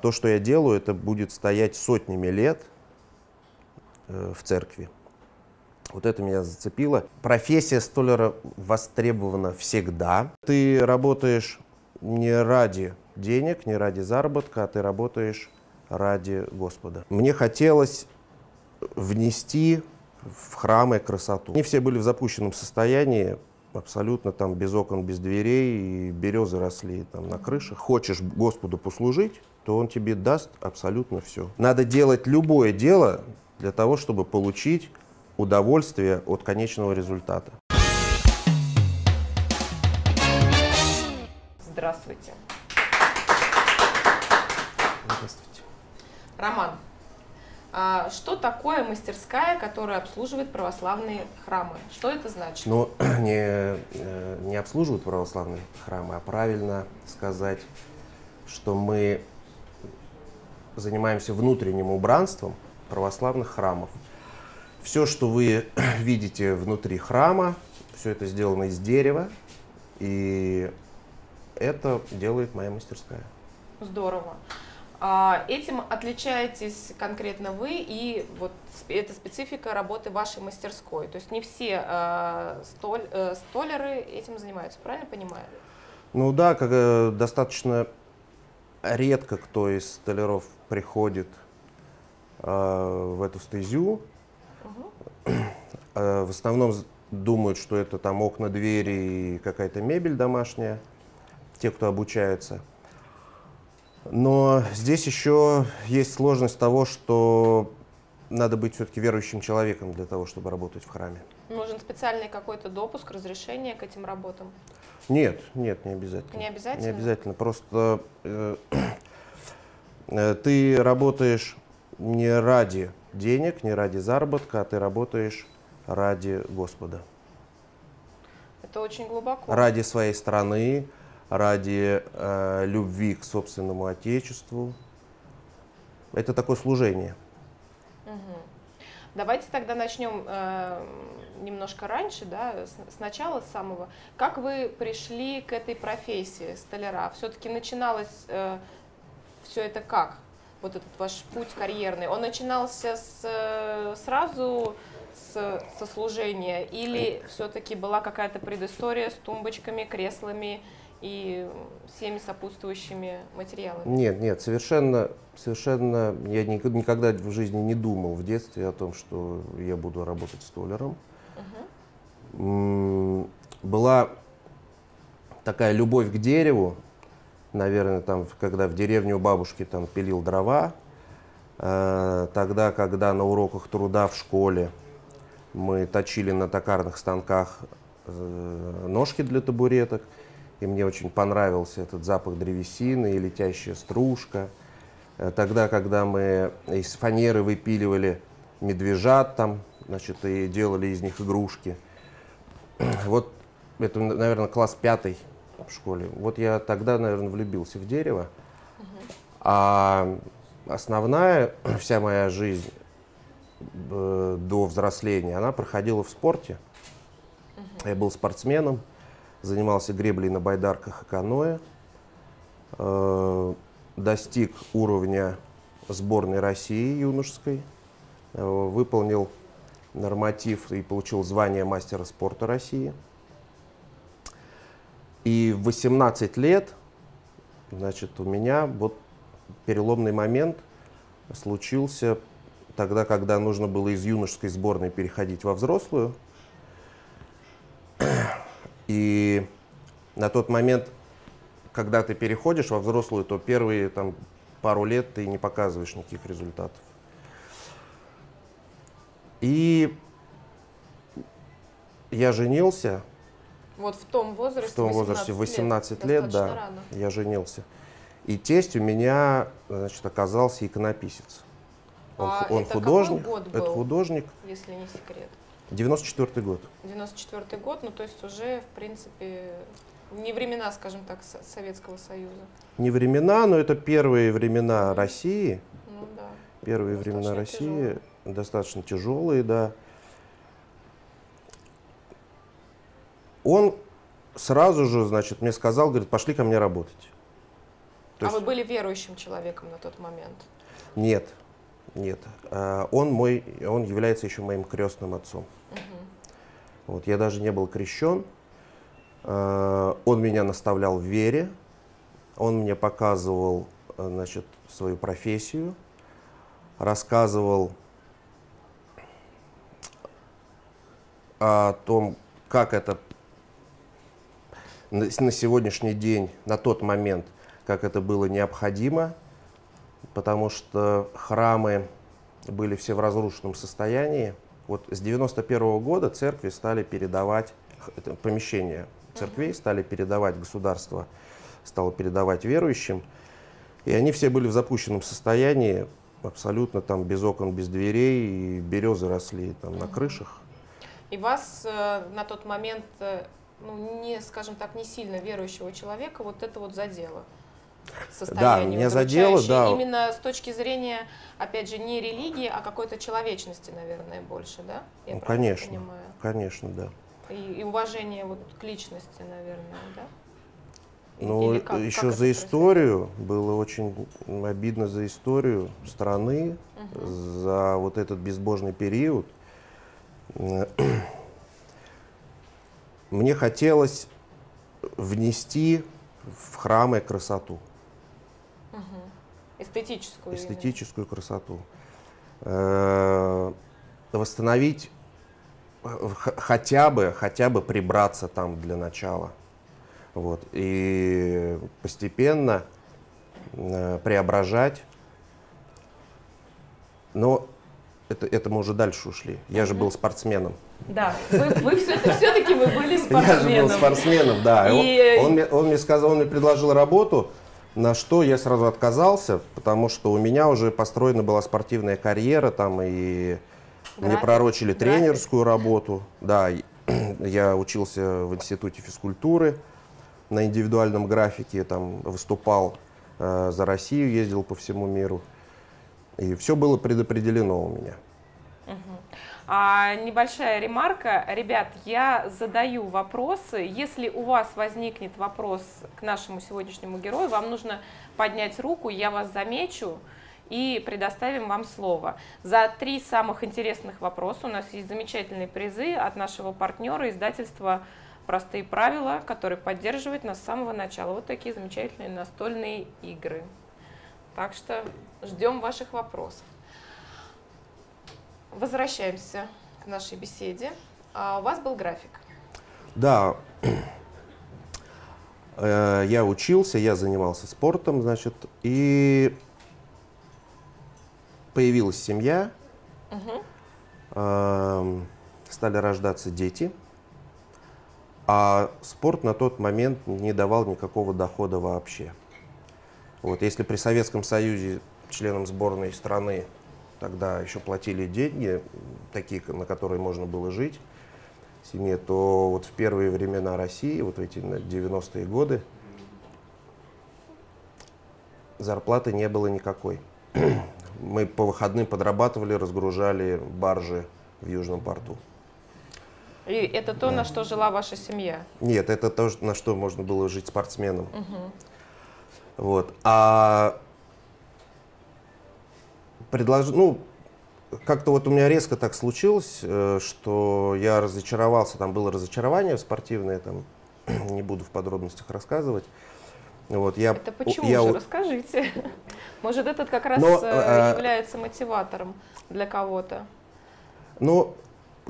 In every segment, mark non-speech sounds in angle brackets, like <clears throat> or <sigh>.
То, что я делаю, это будет стоять сотнями лет э, в церкви. Вот это меня зацепило. Профессия столяра востребована всегда. Ты работаешь не ради денег, не ради заработка, а ты работаешь ради Господа. Мне хотелось внести в храмы красоту. Они все были в запущенном состоянии, абсолютно там без окон, без дверей, и березы росли там на крышах. Хочешь Господу послужить, то Он тебе даст абсолютно все. Надо делать любое дело для того, чтобы получить удовольствие от конечного результата. Здравствуйте. Здравствуйте. Роман, а что такое мастерская, которая обслуживает православные храмы? Что это значит? Ну, <clears throat> не, э, не обслуживают православные храмы, а правильно сказать, что мы занимаемся внутренним убранством православных храмов. Все, что вы <clears throat> видите внутри храма, все это сделано из дерева, и это делает моя мастерская. Здорово. А, этим отличаетесь конкретно вы и вот это специфика работы вашей мастерской. То есть не все э, столь, э, столеры этим занимаются, правильно понимаю? Ну да, как, э, достаточно редко кто из столяров приходит э, в эту стезю. Угу. Э, в основном думают, что это там окна, двери и какая-то мебель домашняя, те, кто обучается. Но здесь еще есть сложность того, что надо быть все-таки верующим человеком для того, чтобы работать в храме. Нужен специальный какой-то допуск, разрешение к этим работам? Нет, нет, не обязательно. Не обязательно? Не обязательно. Просто э, ты работаешь не ради денег, не ради заработка, а ты работаешь ради Господа. Это очень глубоко. Ради своей страны, ради э, любви к собственному отечеству. Это такое служение. Угу. Давайте тогда начнем э, немножко раньше, да, с, с самого. Как вы пришли к этой профессии столяра? Все-таки начиналось э, все это как? Вот этот ваш путь карьерный. Он начинался с, э, сразу с, со служения или все-таки была какая-то предыстория с тумбочками, креслами и всеми сопутствующими материалами? Нет, нет, совершенно, совершенно я никогда в жизни не думал в детстве о том, что я буду работать столером. Угу. Была такая любовь к дереву, наверное, там, когда в деревне у бабушки там пилил дрова, э, тогда, когда на уроках труда в школе мы точили на токарных станках э, ножки для табуреток, и мне очень понравился этот запах древесины и летящая стружка. Э, тогда, когда мы из фанеры выпиливали медвежат там, значит, и делали из них игрушки. <clears throat> Вот это, наверное, класс пятый в школе. Вот я тогда, наверное, влюбился в дерево. А основная <clears throat> вся моя жизнь э, до взросления, она проходила в спорте. Я был спортсменом занимался греблей на байдарках и каноэ, э, достиг уровня сборной России юношеской, э, выполнил норматив и получил звание мастера спорта России. И в 18 лет, значит, у меня вот переломный момент случился тогда, когда нужно было из юношеской сборной переходить во взрослую. И на тот момент, когда ты переходишь во взрослую, то первые там, пару лет ты не показываешь никаких результатов. И я женился. Вот в том возрасте? В том возрасте, 18 лет, лет да, рано. я женился. И тесть у меня, значит, оказался иконописец. Он, а он это художник. Какой год был, это художник. Если не секрет. 94 год. 94 год, ну то есть уже, в принципе, не времена, скажем так, Советского Союза. Не времена, но это первые времена России. Ну да. Первые достаточно времена России, тяжелые. достаточно тяжелые, да. Он сразу же, значит, мне сказал, говорит, пошли ко мне работать. То а есть... вы были верующим человеком на тот момент? Нет, нет. А, он мой, он является еще моим крестным отцом. Угу. Вот, я даже не был крещен. А, он меня наставлял в вере. Он мне показывал, значит, свою профессию, рассказывал о том, как это на сегодняшний день, на тот момент, как это было необходимо, потому что храмы были все в разрушенном состоянии. Вот с 91 -го года церкви стали передавать, помещения церквей стали передавать государство, стало передавать верующим. И они все были в запущенном состоянии, абсолютно там без окон, без дверей, и березы росли там на крышах. И вас э, на тот момент, э, ну, не, скажем так, не сильно верующего человека вот это вот задело? Да, меня задело, да. Именно с точки зрения, опять же, не религии, а какой-то человечности, наверное, больше, да? Я ну, конечно, понимаю? конечно, да. И, и уважение вот к личности, наверное, да? Ну, как, еще как за историю было очень обидно за историю страны, угу. за вот этот безбожный период. Мне хотелось внести в храмы красоту. Угу. Эстетическую. Эстетическую именно. красоту. Э, восстановить хотя бы, хотя бы прибраться там для начала. Вот. И постепенно э, преображать. Но это, это мы уже дальше ушли. Я же был спортсменом. Да, вы, вы все-таки вы были спортсменом. <laughs> Я же был спортсменом, да. И... Он, он, мне, он мне сказал, он мне предложил работу, на что я сразу отказался, потому что у меня уже построена была спортивная карьера, там и График. мне пророчили тренерскую График. работу. Да, <clears throat> я учился в институте физкультуры на индивидуальном графике, там выступал э, за Россию, ездил по всему миру. И все было предопределено у меня. А, небольшая ремарка. Ребят, я задаю вопросы. Если у вас возникнет вопрос к нашему сегодняшнему герою, вам нужно поднять руку, я вас замечу и предоставим вам слово. За три самых интересных вопроса у нас есть замечательные призы от нашего партнера издательства «Простые правила», который поддерживает нас с самого начала. Вот такие замечательные настольные игры. Так что ждем ваших вопросов. Возвращаемся к нашей беседе. А у вас был график. Да, э, я учился, я занимался спортом, значит, и появилась семья, угу. стали рождаться дети, а спорт на тот момент не давал никакого дохода вообще. Вот, если при Советском Союзе членам сборной страны тогда еще платили деньги, такие, на которые можно было жить семье, то вот в первые времена России, вот эти 90-е годы, зарплаты не было никакой. <clears throat> Мы по выходным подрабатывали, разгружали баржи в Южном порту. И это то, да. на что жила ваша семья? Нет, это то, на что можно было жить спортсменом. Угу. Вот. А предложил, ну, как-то вот у меня резко так случилось, э, что я разочаровался, там было разочарование спортивное, там, <clears throat> не буду в подробностях рассказывать. Вот, я, это почему я, же? Расскажите. <laughs> Может, этот как раз Но, э, является мотиватором для кого-то? Ну,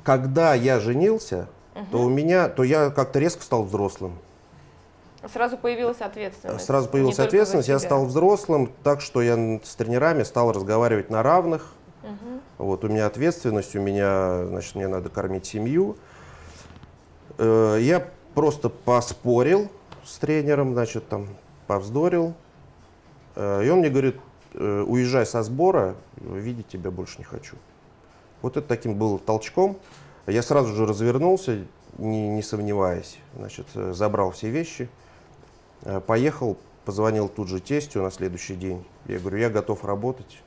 когда я женился, угу. то у меня, то я как-то резко стал взрослым. Сразу появилась ответственность. Сразу появилась ответственность, я стал взрослым, так что я с тренерами стал разговаривать на равных. Угу. Вот у меня ответственность, у меня, значит, мне надо кормить семью. Э, я просто поспорил с тренером, значит, там повздорил. Э, и он мне говорит, «Э, уезжай со сбора, видеть тебя больше не хочу. Вот это таким был толчком. Я сразу же развернулся, не, не сомневаясь, значит, забрал все вещи, поехал, позвонил тут же тестю на следующий день. Я говорю, я готов работать.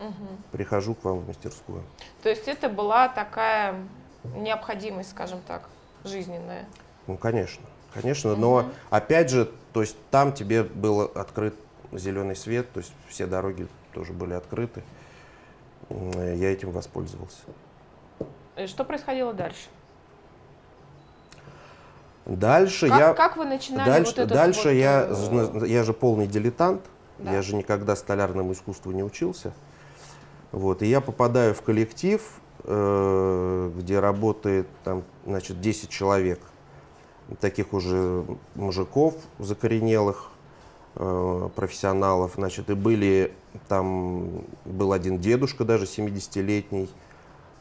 Угу. Прихожу к вам в мастерскую. То есть это была такая необходимость, скажем так, жизненная? Ну, конечно, конечно, но опять же, то есть там тебе был открыт зеленый свет, то есть все дороги тоже были открыты. М, Я этим воспользовался. И что происходило дальше? Дальше Как, я... как вы начинали Дальше, вот этот дальше вот, я, э, я же полный дилетант, Да. я же никогда столярному искусству не учился. Вот, и я попадаю в коллектив, э, где работает там, значит, 10 человек, таких уже мужиков закоренелых, э, профессионалов, значит, и были там, был один дедушка даже 70-летний,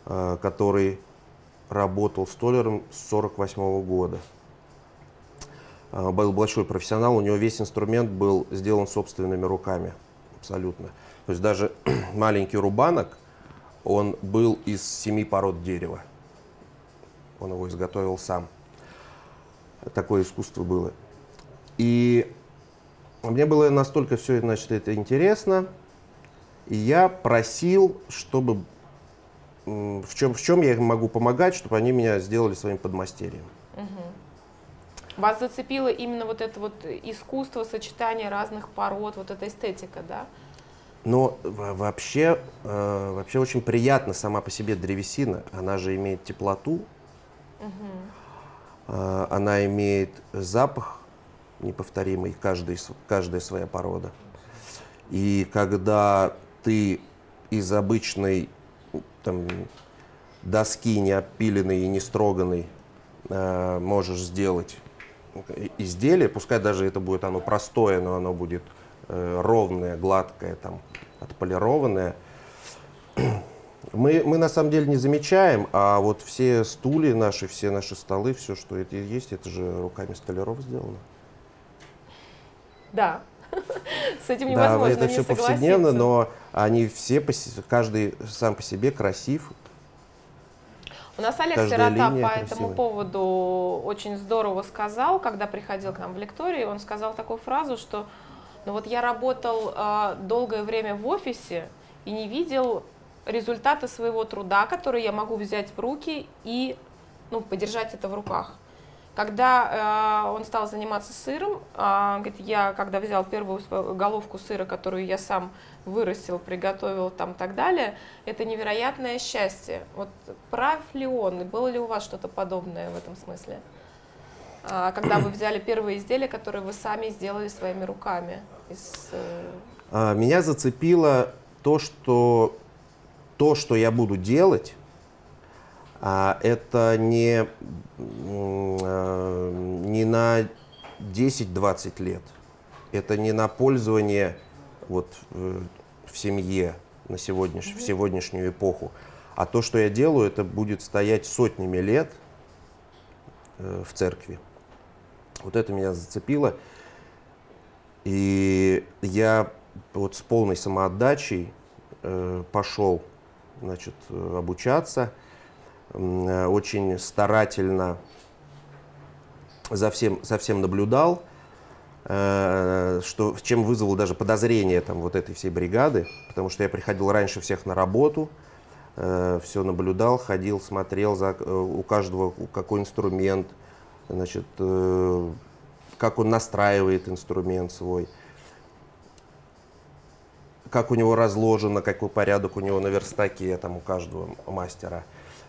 э, который работал столяром с 48 года. А, был большой профессионал, у него весь инструмент был сделан собственными руками, абсолютно. То есть даже <clears throat> маленький рубанок, он был из семи пород дерева. Он его изготовил сам. Такое искусство было. И мне было настолько все значит, это интересно, и я просил, чтобы в чем, в чем я им могу помогать, чтобы они меня сделали своим подмастерьем. Вас зацепило именно вот это вот искусство сочетания разных пород, вот эта эстетика, да? Но во- вообще, э, вообще очень приятна сама по себе древесина. Она же имеет теплоту, э, она имеет запах неповторимый, каждый, каждая своя порода. И когда ты из обычной там, доски не опиленной и не строганной э, можешь сделать изделие, пускай даже это будет оно простое, но оно будет э, ровное, гладкое, там, отполированное, <clears throat> мы, мы на самом деле не замечаем, а вот все стулья наши, все наши столы, все, что это есть, это же руками столяров сделано. Да. <laughs> С этим Да, невозможно это не все повседневно, но они все, каждый сам по себе красив. У нас Олег Каждая Сирота по этому красивая. поводу очень здорово сказал, когда приходил к нам в лектории, он сказал такую фразу, что ну вот я работал э, долгое время в офисе и не видел результата своего труда, который я могу взять в руки и ну, подержать это в руках. Когда э, он стал заниматься сыром, а, говорит, я когда взял первую свою головку сыра, которую я сам вырастил, приготовил там и так далее, это невероятное счастье. Вот прав ли он? И было ли у вас что-то подобное в этом смысле? А, когда вы взяли первые изделия, которые вы сами сделали своими руками. Из, э, А, Меня зацепило то, что то, что я буду делать, а, это не, не на 10-20 лет. Это не на пользование вот, э, в семье на сегодняш, в сегодняшнюю эпоху. А то, что я делаю, это будет стоять сотнями лет э, в церкви. Вот это меня зацепило. И я вот с полной самоотдачей э, пошел значит, обучаться, очень старательно за всем, за всем наблюдал, что, чем вызвало даже подозрение там, вот этой всей бригады, потому что я приходил раньше всех на работу, все наблюдал, ходил, смотрел за, э, у каждого какой инструмент, значит, э, как он настраивает инструмент свой, как у него разложено, какой порядок у него на верстаке, там, у каждого мастера.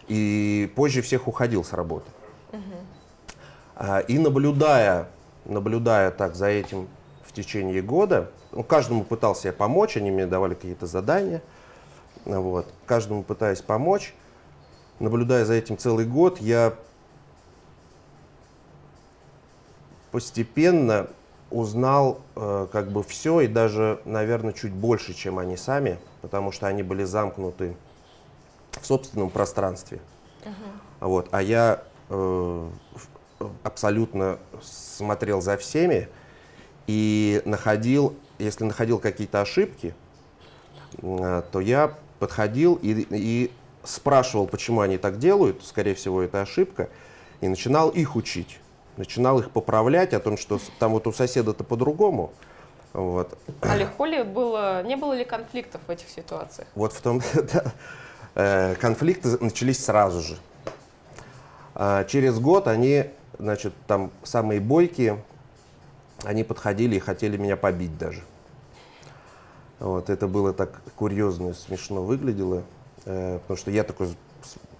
И позже всех уходил с работы. А, И наблюдая, наблюдая так за этим в течение года, ну, каждому пытался я помочь, они мне давали какие-то задания, вот, каждому пытаясь помочь, наблюдая за этим целый год, я постепенно узнал э, как бы все и даже, наверное, чуть больше, чем они сами, потому что они были замкнуты в собственном пространстве. Вот, а я э, в- абсолютно смотрел за всеми и находил, если находил какие-то ошибки, э, то я подходил и, и спрашивал, почему они так делают, скорее всего, это ошибка, и начинал их учить, начинал их поправлять о том, что там вот у соседа-то по-другому. Вот. а легко ли было, не было ли конфликтов в этих ситуациях? Вот в том, <laughs> да, э, конфликты начались сразу же. А, Через год они значит, там самые бойкие, они подходили и хотели меня побить даже. Вот, это было так курьезно и смешно выглядело, э, потому что я такой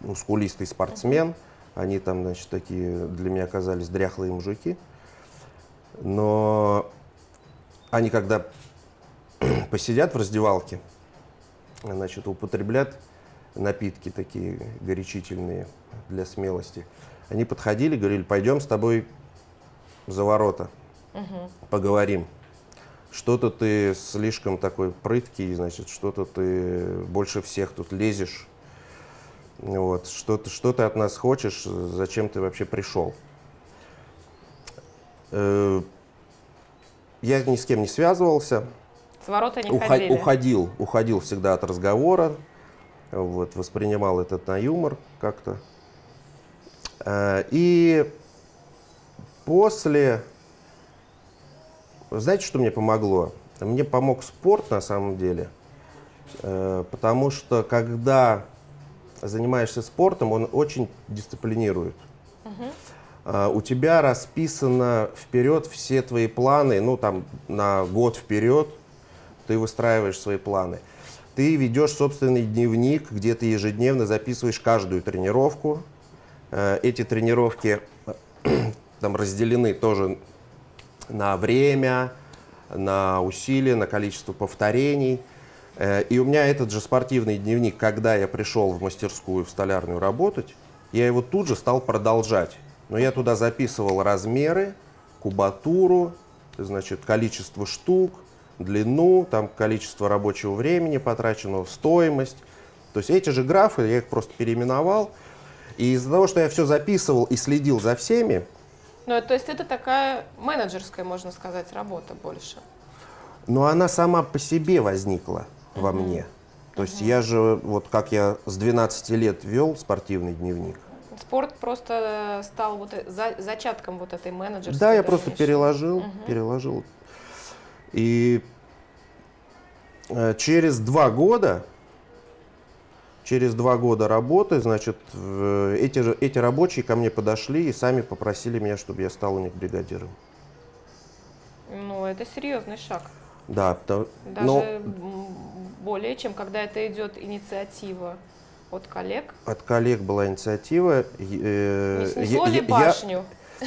мускулистый спортсмен, они там, значит, такие для меня оказались дряхлые мужики. Но они когда <clears throat> посидят в раздевалке, значит, употребляют напитки такие горячительные для смелости. Они подходили, говорили, пойдем с тобой за ворота, угу. поговорим. Что-то ты слишком такой прыткий, значит, что-то ты больше всех тут лезешь. Вот, что ты, что ты от нас хочешь, зачем ты вообще пришел? Э, я ни с кем не связывался. С ворота не Уход, ходили? Уходил, уходил всегда от разговора, вот, воспринимал этот на юмор как-то. Э, и после, знаете, что мне помогло? Мне помог спорт на самом деле, э, потому что когда занимаешься спортом, он очень дисциплинирует. Угу. У тебя расписано вперед все твои планы, ну там на год вперед ты выстраиваешь свои планы. Ты ведешь собственный дневник, где ты ежедневно записываешь каждую тренировку. Э, эти тренировки <clears throat> там разделены тоже на время, на усилия, на количество повторений. Э, и у меня этот же спортивный дневник, когда я пришел в мастерскую в столярную работать, я его тут же стал продолжать. Но я туда записывал размеры, кубатуру, значит, количество штук, длину, там количество рабочего времени потраченного, стоимость. То есть эти же графы, я их просто переименовал. И из-за того, что я все записывал и следил за всеми... Ну, то есть это такая менеджерская, можно сказать, работа больше. Но она сама по себе возникла угу. во мне. То есть угу. я же, вот как я с 12 лет вел спортивный дневник. Спорт просто стал вот э, за, зачатком вот этой менеджерской. Да, я просто переложил, угу. переложил и э, через два года, через два года работы, значит, эти, эти рабочие ко мне подошли и сами попросили меня, чтобы я стал у них бригадиром. Ну, это серьезный шаг. Да, то, Даже но, более чем, когда это идет инициатива от коллег. От коллег была инициатива. Э, Не снесло я, ли башню? Я,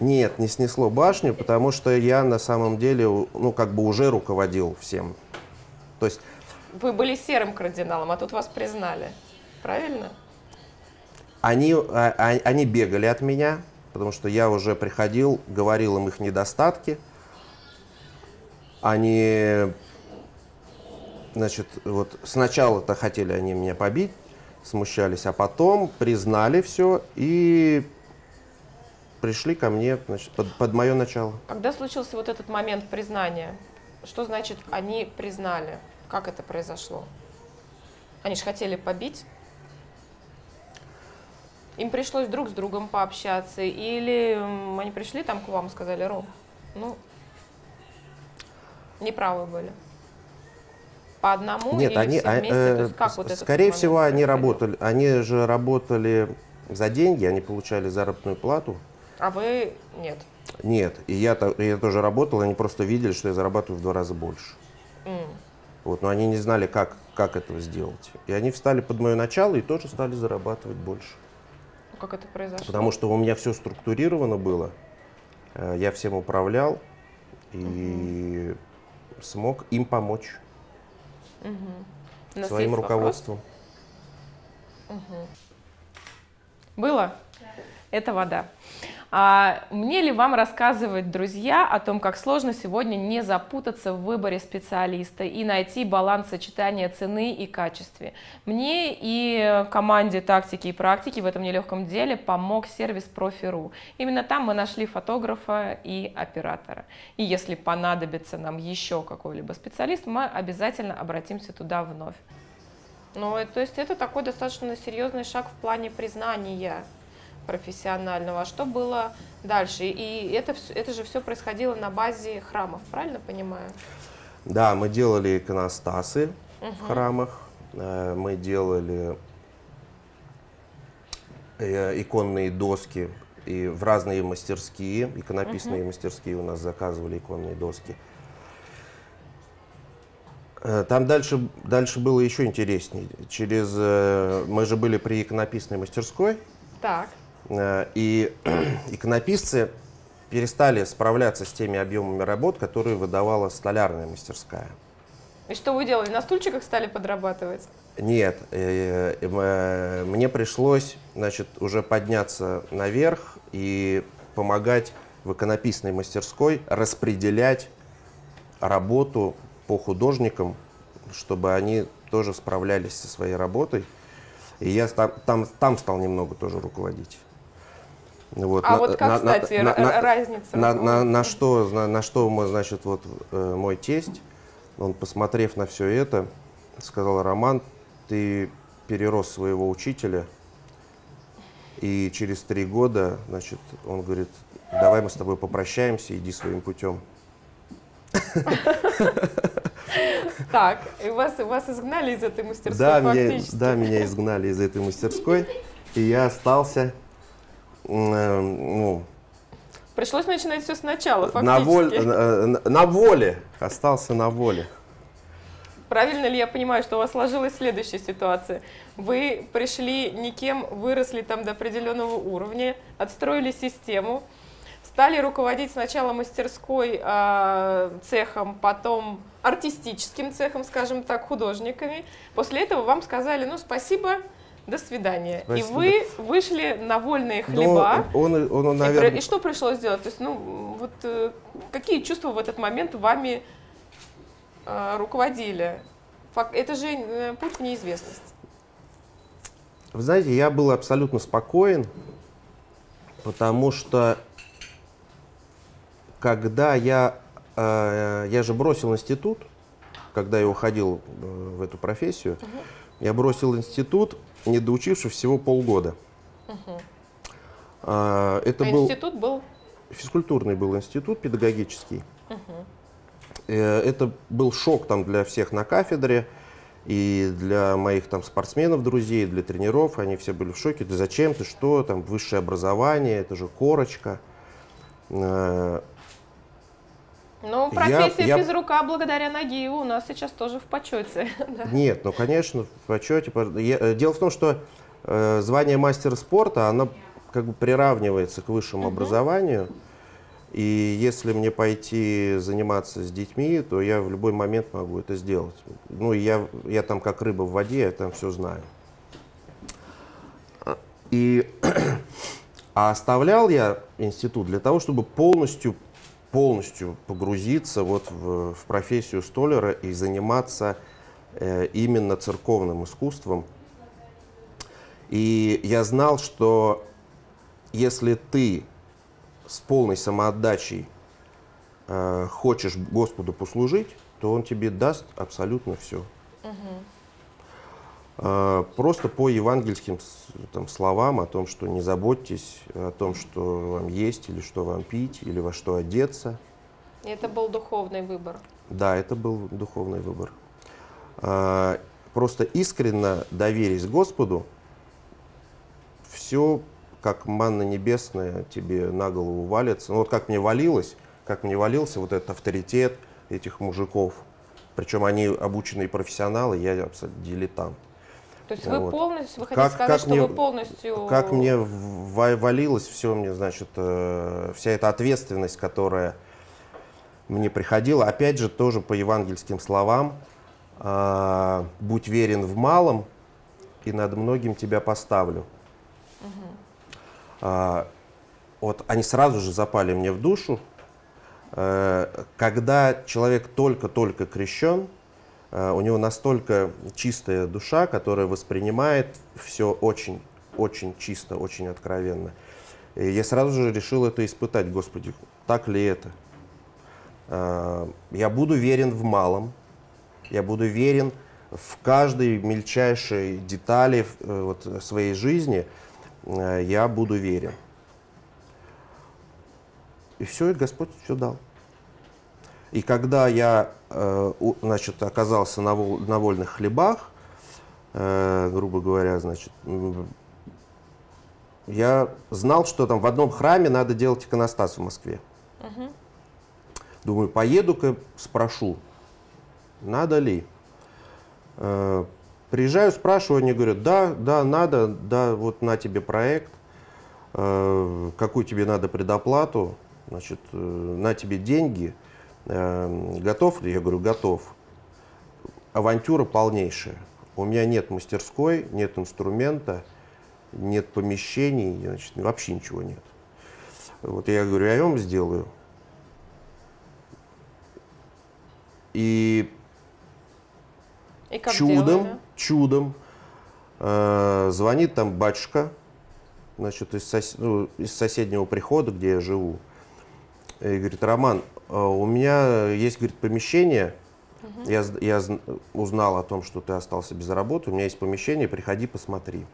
нет, не снесло башню, потому что я на самом деле, ну, как бы уже руководил всем. То есть... Вы были серым кардиналом, а тут вас признали. Правильно? Они, а, а, они бегали от меня, потому что я уже приходил, говорил им их недостатки. Они, значит, вот сначала-то хотели они меня побить, смущались, а потом признали все и пришли ко мне значит, под, под мое начало. Когда случился вот этот момент признания, что значит они признали? Как это произошло? Они же хотели побить? Им пришлось друг с другом пообщаться? Или они пришли там к вам и сказали, Ром, ну, неправы были? По одному Нет, или они, все вместе? Э, э, как вот скорее всего, они работали, они же работали за деньги, они получали заработную плату. А вы нет? Нет. И я, я тоже работал, они просто видели, что я зарабатываю в два раза больше. Mm. Вот, но они не знали, как, как этого сделать. И они встали под мое начало и тоже стали зарабатывать больше. Ну, как это произошло? Потому что у меня все структурировано было. Э, я всем управлял и mm-hmm. смог им помочь. Mm-hmm. Своим руководством. Угу. Было? Да. Это вода. А мне ли вам рассказывать, друзья, о том, как сложно сегодня не запутаться в выборе специалиста и найти баланс сочетания цены и качества? Мне и команде тактики и практики в этом нелегком деле помог сервис Профи.ру. Именно там мы нашли фотографа и оператора. И если понадобится нам еще какой-либо специалист, мы обязательно обратимся туда вновь. Ну, то есть это такой достаточно серьезный шаг в плане признания профессионального. А что было дальше? И это, это же все происходило на базе храмов, правильно понимаю? Да, мы делали иконостасы угу. в храмах, э, мы делали э, иконные доски и в разные мастерские, иконописные uh-huh. мастерские у нас заказывали иконные доски. Э, там дальше, дальше было еще интереснее. Через, мы же были при иконописной мастерской. Так. И <clears throat> иконописцы перестали справляться с теми объемами работ, которые выдавала столярная мастерская. И что вы делали? На стульчиках стали подрабатывать? Нет, э, э, э, мне пришлось, значит, уже подняться наверх и помогать в иконописной мастерской распределять работу по художникам, чтобы они тоже справлялись со своей работой. И я там, там, там стал немного тоже руководить. Вот, а на, вот как, на, кстати, на, разница? На, на, на, что, на, на что мы, значит, вот мой тесть, он, посмотрев на все это, сказал, Роман, ты перерос своего учителя, и через три года, значит, он говорит, давай мы с тобой попрощаемся, иди своим путем. Так, и вас, вас изгнали из этой мастерской да, меня, да, меня изгнали из этой мастерской, и я остался, э, ну, Пришлось начинать все сначала, фактически. На, воль, на, на воле, остался на воле. Правильно ли я понимаю, что у вас сложилась следующая ситуация? Вы пришли никем, выросли там до определенного уровня, отстроили систему, стали руководить сначала мастерской э, цехом, потом артистическим цехом, скажем так, художниками. После этого вам сказали, ну спасибо, до свидания. Спасибо. И вы вышли на вольные хлеба. Но он, он, он, наверное... и, и что пришлось сделать? То есть, ну, вот э, какие чувства в этот момент вами э, руководили? Фак, это же э, путь в неизвестность. Вы знаете, я был абсолютно спокоен, потому что когда я, э, я же бросил институт, когда я уходил э, в эту профессию, угу. я бросил институт, не доучившись всего полгода. Угу. А, это а был институт был? Физкультурный был институт педагогический. Угу. Это был шок там для всех на кафедре и для моих там спортсменов, друзей, для тренеров. Они все были в шоке. Ты зачем ты, что там, высшее образование, это же корочка. Ну, профессия я, физрука я... благодаря ноги у нас сейчас тоже в почете. <laughs> Нет, ну, конечно, в почете. Э, дело в том, что э, звание мастера спорта, оно как бы приравнивается к высшему uh-huh. образованию. И если мне пойти заниматься с детьми, то я в любой момент могу это сделать. Ну, я, я там как рыба в воде, я там все знаю. И, <clears throat> а оставлял я институт для того, чтобы полностью полностью погрузиться вот в, в профессию столера и заниматься э, именно церковным искусством. И я знал, что если ты с полной самоотдачей э, хочешь Господу послужить, то Он тебе даст абсолютно все. Угу. Э, просто по евангельским там, словам о том, что не заботьтесь о том, что вам есть, или что вам пить, или во что одеться. Это был духовный выбор. Да, это был духовный выбор. Э, просто искренне доверись Господу, все как манна небесная тебе на голову валится. Ну вот как мне валилось, как мне валился вот этот авторитет этих мужиков. Причем они обученные профессионалы, я абсолютно дилетант. То есть вот. вы полностью, вы хотите как, сказать, как что мне, вы полностью... Как мне валилось все, мне, значит, э, вся эта ответственность, которая мне приходила, опять же, тоже по евангельским словам, э, будь верен в малом, и над многим тебя поставлю. А, вот они сразу же запали мне в душу. Э, когда человек только-только крещен, э, у него настолько чистая душа, которая воспринимает все очень, очень чисто, очень откровенно. И я сразу же решил это испытать, Господи, так ли это? Э, я буду верен в малом, я буду верен в каждой мельчайшей детали вот, своей жизни – Э, я буду верен. И все, и Господь все дал. И когда я, э, значит, оказался на, на вольных хлебах, э, грубо говоря, значит, я знал, что там в одном храме надо делать иконостас в Москве. Мгм. Думаю, поеду-ка спрошу, надо ли. Э, Приезжаю, спрашиваю, они говорят, да, да, надо, да, вот на тебе проект, какую тебе надо предоплату, значит, на тебе деньги, готов ли? Я говорю, готов. Авантюра полнейшая. У меня нет мастерской, нет инструмента, нет помещений, значит, вообще ничего нет. Вот я говорю, я вам сделаю. И И чудом, делали? чудом э, звонит там батюшка, значит, из, сос- ну, из соседнего прихода, где я живу, и говорит, Роман, у меня есть, говорит, помещение, я, з- я зн- узнал о том, что ты остался без работы, у меня есть помещение, приходи, посмотри.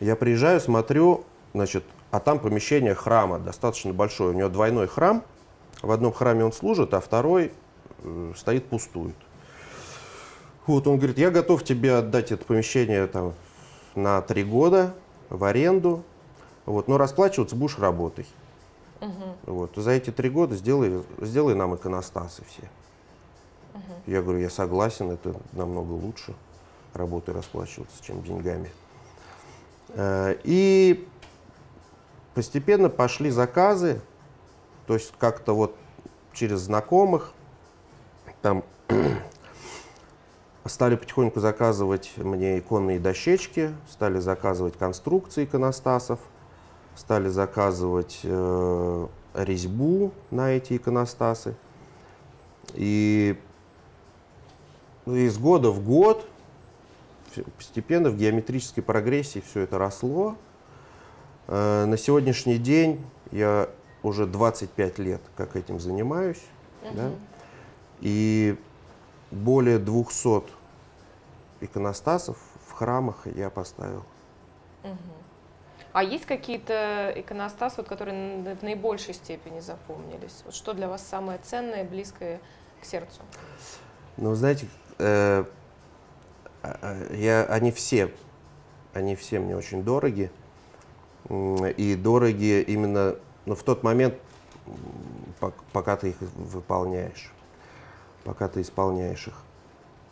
Я приезжаю, смотрю, значит, а там помещение храма достаточно большое. У него двойной храм. В одном храме он служит, а второй э, стоит, пустует. Вот он говорит, я готов тебе отдать это помещение там, на три года в аренду, вот, но расплачиваться будешь работой. Вот, за эти три года сделай, сделай нам иконостасы все. Я говорю, я согласен, это намного лучше. Работой расплачиваться, чем деньгами. Э, И постепенно пошли заказы, то есть как-то вот через знакомых, там <clears throat> стали потихоньку заказывать мне иконные дощечки, стали заказывать конструкции иконостасов, стали заказывать э, резьбу на эти иконостасы. И ну, из года в год постепенно в геометрической прогрессии все это росло. Э, на сегодняшний день я уже 25 лет как этим занимаюсь. да. И более 200 иконостасов в храмах я поставил. А есть какие-то иконостасы, вот, которые в наибольшей степени запомнились? Вот что для вас самое ценное, близкое к сердцу? Вы знаете, э, э, я, они все, они все мне очень дороги. И дороги именно ну, в тот момент, пока ты их выполняешь, пока ты исполняешь их.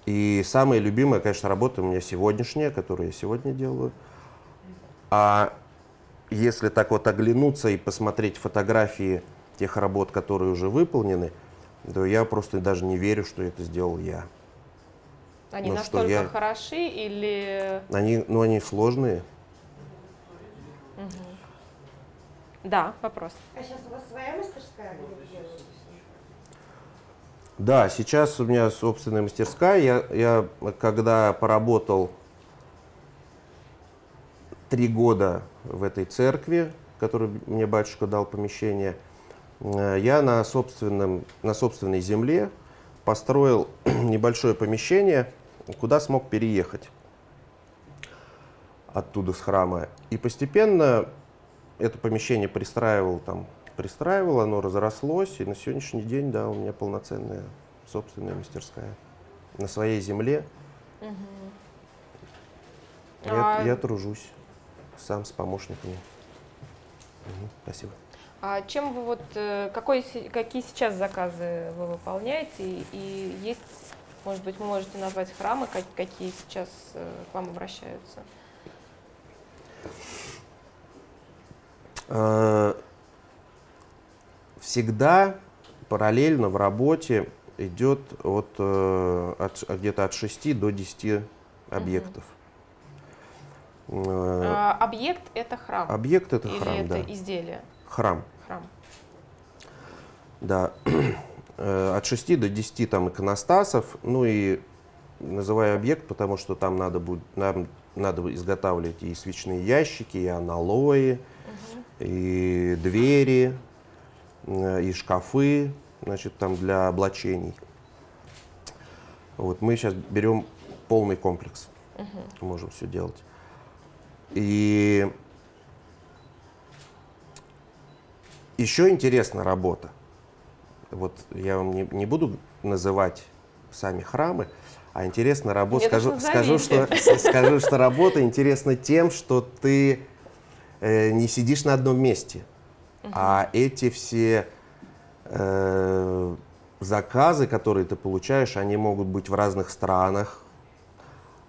И самая любимая, конечно, работа у меня сегодняшняя, которую я сегодня делаю. А если так вот оглянуться и посмотреть фотографии тех работ, которые уже выполнены, то я просто даже не верю, что это сделал я. Они Ну, настолько я- хороши или... Они, ну, они сложные. Да, вопрос. А сейчас у вас своя мастерская? Да, сейчас у меня собственная мастерская. Я, я когда поработал три года в этой церкви, которую мне батюшка дал помещение, э, я на, собственном, на собственной земле построил <clears throat> небольшое помещение, куда смог переехать оттуда с храма. И постепенно это помещение пристраивал там, пристраивал, оно разрослось, и на сегодняшний день, да, у меня полноценная собственная мастерская на своей земле. Я, А- я тружусь сам с помощниками. Мгм, спасибо. А чем вы вот, э, какой, какие сейчас заказы вы выполняете? И, есть, может быть, вы можете назвать храмы, как- какие сейчас э, к вам обращаются? Э, Всегда параллельно в работе идет от, э, от ш- где-то от 6 до 10 объектов. А, объект это храм. Объект это Или храм, это да. изделие? Храм, Храм. да. <clears throat> Э, От 6 до 10 там иконостасов, ну и называю объект, потому что там надо будет, нам надо изготавливать и свечные ящики, и аналои, и двери, э, и шкафы, значит, там для облачений. Вот мы сейчас берем полный комплекс, можем все делать. И еще интересна работа. Вот я вам не, не буду называть сами храмы, А интересно работа, Мне скажу, скажу, что, скажу, что работа интересна тем, что ты э, не сидишь на одном месте, а эти все э, заказы, которые ты получаешь, они могут быть в разных странах,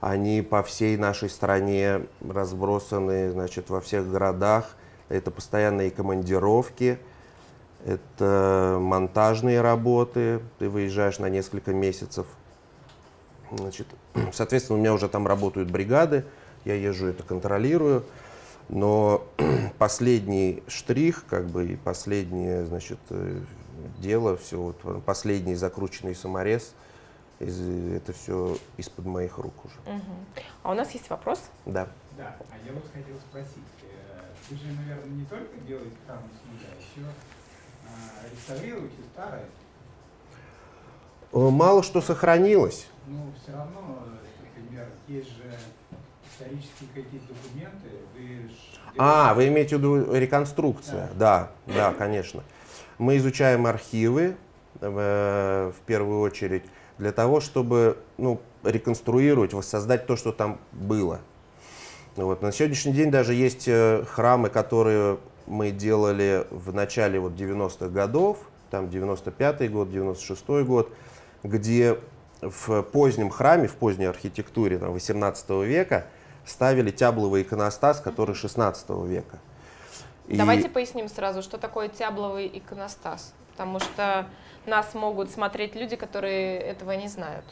они по всей нашей стране разбросаны, значит, во всех городах. Это постоянные командировки, это монтажные работы. Ты выезжаешь на несколько месяцев. Значит, <clears throat> соответственно, у меня уже там работают бригады, я езжу это контролирую. Но <clears throat> последний штрих, как бы, и последнее, значит, э, дело, все, вот, последний закрученный саморез, из- это все из-под моих рук уже. Мгм. А у нас есть вопрос. Да. Да, а я вот хотел спросить, э, вы же, наверное, не только делаете храм с нуля, еще а, реставрируете старое, Э, Мало что сохранилось. но все равно, э, например, есть же исторические какие-то документы, вы А, вы имеете в виду реконструкция? Да, да, конечно. Мы изучаем архивы э, в первую очередь для того, чтобы ну, реконструировать, воссоздать то, что там было. Вот. На сегодняшний день даже есть э, храмы, которые мы делали в начале вот, 90-х годов, там 95-й год, 96-й год, где в позднем храме, в поздней архитектуре там, 18 века ставили тябловый иконостас, который 16 века. И- Давайте поясним сразу, что такое тябловый иконостас. Потому что нас могут смотреть люди, которые этого не знают.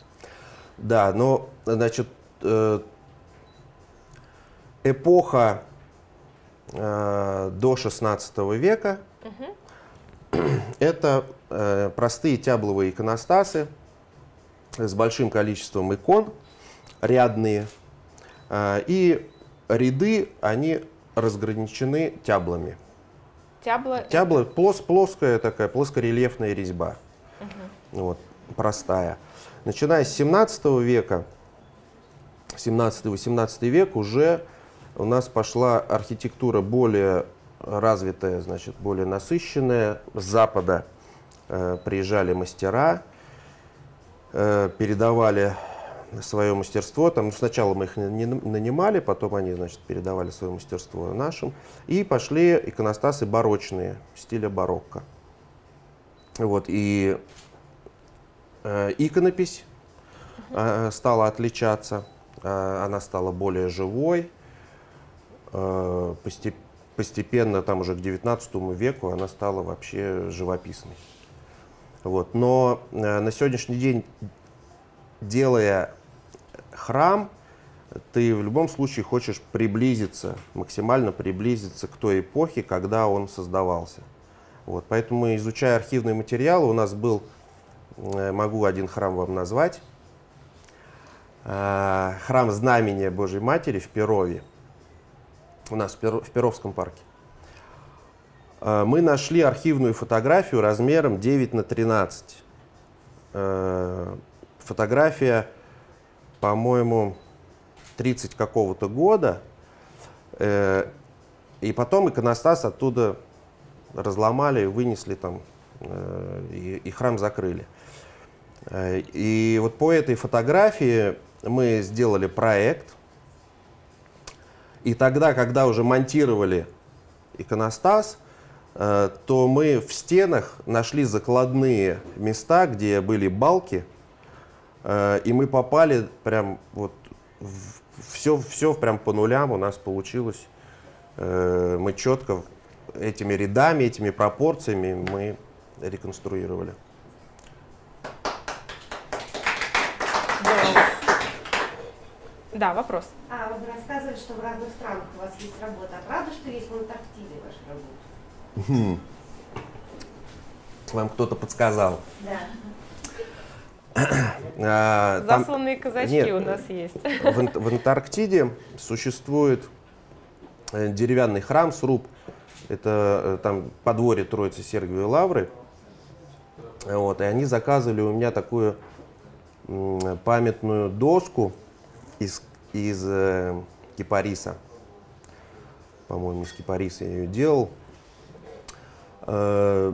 Да, но, значит, э, эпоха э, до 16 века <clears throat> это э, простые тябловые иконостасы с большим количеством икон, рядные, э, и ряды, они разграничены тяблами. Тябла Тябла плос- плоская такая, плоскорельефная резьба. Вот, простая. Начиная с 17 века, 17-18 век уже у нас пошла архитектура более развитая, значит, более насыщенная. С запада э, приезжали мастера, э, передавали свое мастерство. Там, ну, сначала мы их нанимали, потом они, значит, передавали свое мастерство нашим. И пошли иконостасы барочные, стиля барокко. Вот, и э, иконопись э, стала отличаться, э, она стала более живой. Э, постеп- постепенно, там уже к 19 веку, она стала вообще живописной. Вот. Но э, на сегодняшний день, делая храм, ты в любом случае хочешь приблизиться, максимально приблизиться к той эпохе, когда он создавался. Вот, поэтому, изучая архивные материалы, у нас был, э, могу один храм вам назвать, э, храм Знамения Божьей Матери в Перове, у нас в Перо- в Перовском парке. Э, Мы нашли архивную фотографию размером 9 на 13. Э, Фотография, по-моему, 30 какого-то года. Э, И потом иконостас оттуда разломали, вынесли там, э, и, и храм закрыли. Э, И вот по этой фотографии мы сделали проект. И тогда, когда уже монтировали иконостас, э, то мы в стенах нашли закладные места, где были балки, и мы попали прям вот все, все прям по нулям у нас получилось. Э, Мы четко этими рядами, этими пропорциями мы реконструировали. Здорово. Да, вопрос. А, вы рассказывали, что в разных странах у вас есть работа. А правда, что есть в Антарктиде ваша работа? Вам кто-то подсказал. Да. А, Засланные казачки Нет. у нас есть. в, в Антарктиде существует э, деревянный храм, сруб. Это э, там подворье Троицы Сергиевой Лавры. Вот, и они заказывали у меня такую памятную доску из, из э, кипариса. По-моему, из кипариса я ее делал. Э,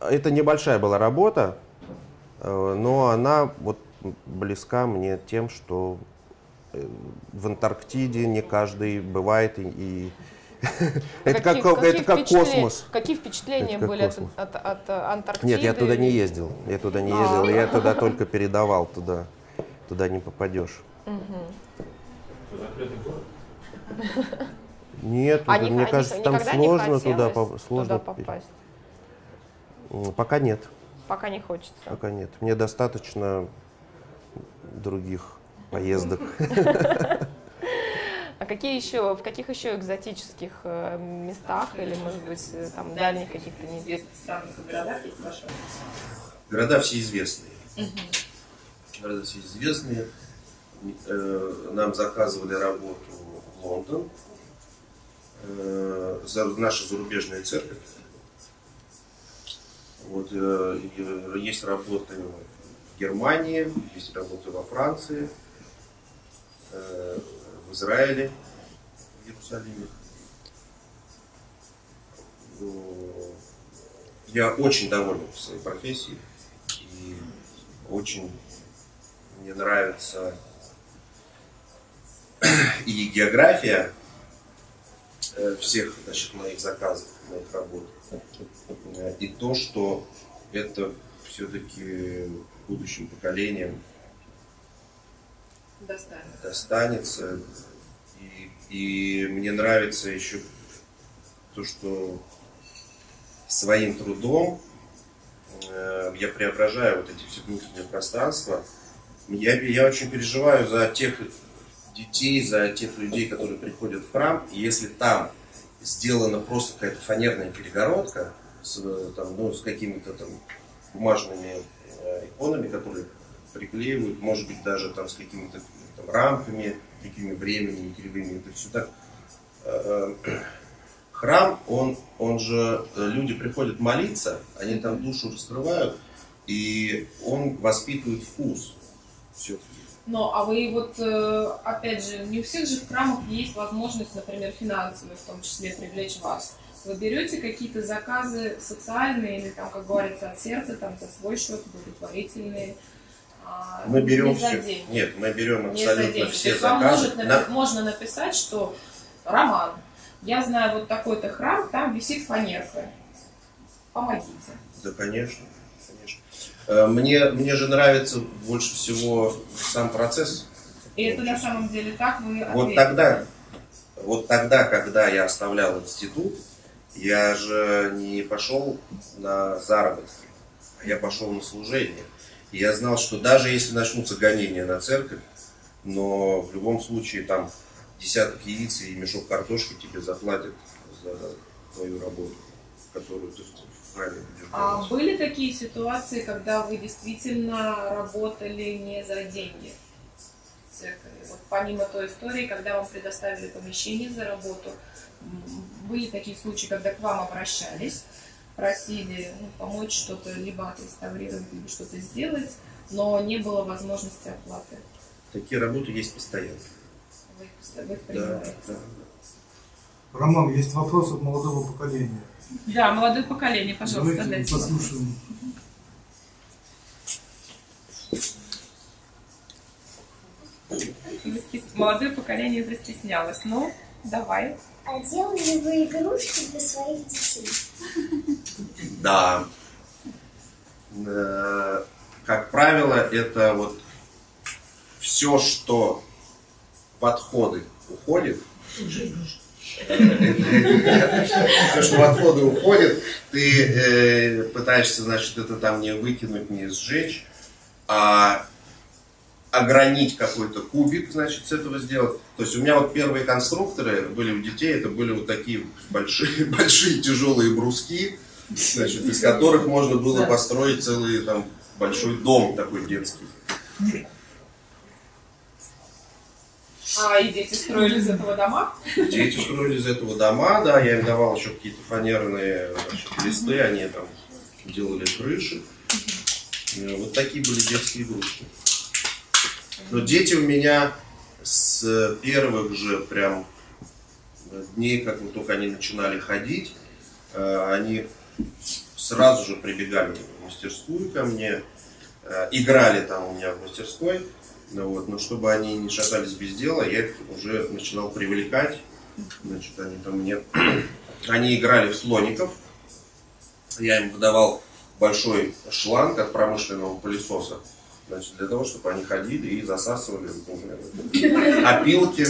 это небольшая была работа, но она вот близка мне тем, что э, в Антарктиде не каждый бывает и, и это как, это как космос. Какие впечатления были от, от, Антарктиды? Нет, я туда не ездил. Я туда не ездил, а. я <laughs> туда только передавал туда. Туда не попадешь. Нет, а мне не, кажется, там сложно туда, сложно туда попасть. Пока нет. Пока не хочется. Пока нет. Мне достаточно других поездок. А какие еще, в каких еще экзотических э, местах или, может быть, э, там дальних каких-то неизвестных странах и городах есть ваши? Города все известные. Города все известные. Э, нам заказывали работу в Лондон. Наша зарубежная церковь. Вот, есть работы в Германии, есть работы во Франции в Израиле, в Иерусалиме. Ну, я очень доволен своей профессией и очень мне нравится <clears throat> и география э, всех значит, моих заказов, моих работ, и то, что это все-таки будущим поколениям достанется. достанется. И, и мне нравится еще то, что своим трудом э, я преображаю вот эти все внутренние пространства. Я, я очень переживаю за тех детей, за тех людей, которые приходят в храм. И если там сделана просто какая-то фанерная перегородка с, там, ну, с какими-то там бумажными э, иконами, которые приклеивают, может быть, даже там с какими-то там, рамками, такими временными, кривыми. Это все так. Э, э, храм, он, он же, люди приходят молиться, они там душу раскрывают, и он воспитывает вкус все-таки. Но, а вы вот, опять же, не у всех же в храмах есть возможность, например, финансовые в том числе привлечь вас. Вы берете какие-то заказы социальные или там, как говорится, от сердца, там, за свой счет, благотворительные, а, мы берем все. Деньги. Нет, мы берем абсолютно все То заказы. Может, На... Можно написать, что Роман, я знаю вот такой-то храм, там висит фанерка. Помогите. Да, конечно. Э, мне, мне же нравится больше всего сам процесс. И это на самом деле так вы Вот тогда, вот тогда, когда я оставлял институт, я же не пошел на заработки, а я пошел на служение. И я знал, что даже если начнутся гонения на церковь, но в любом случае там десяток яиц и мешок картошки тебе заплатят за твою работу, которую ты будешь А были такие ситуации, когда вы действительно работали не за деньги? Вот помимо той истории, когда вам предоставили помещение за работу, были такие случаи, когда к вам обращались, просили ну, помочь что-то либо отреставрировать, либо что-то сделать, но не было возможности оплаты. Такие работы есть постоянно. Вы их, вы их да, да. Роман, есть вопросы от молодого поколения. Да, молодое поколение, пожалуйста, Давайте дайте послушаем. Молодое поколение застеснялось. Ну, давай. А делали вы игрушки для своих детей? Да. Э, как правило, это вот все, что в отходы уходит, все, что в отходы уходит, ты э, пытаешься, значит, это там не выкинуть, не сжечь, а огранить какой-то кубик, значит, с этого сделать. То есть у меня вот первые конструкторы были у детей, это были вот такие большие, <laughs> большие тяжелые бруски, значит, из которых можно было построить целый там большой дом такой детский. А и дети строили из этого дома? Дети строили из этого дома, да, я им давал еще какие-то фанерные значит, листы, они там делали крыши. Вот такие были детские игрушки. Но дети у меня с первых же прям дней, как вот только они начинали ходить, э, они сразу же прибегали в мастерскую ко мне. э, играли там у меня в мастерской, вот, но чтобы они не шатались без дела, я их уже начинал привлекать. Значит, они там мне... <clears throat> Они играли в слоников. Я им выдавал большой шланг от промышленного пылесоса. Значит, для того, чтобы они ходили и засасывали ну, <laughs> опилки.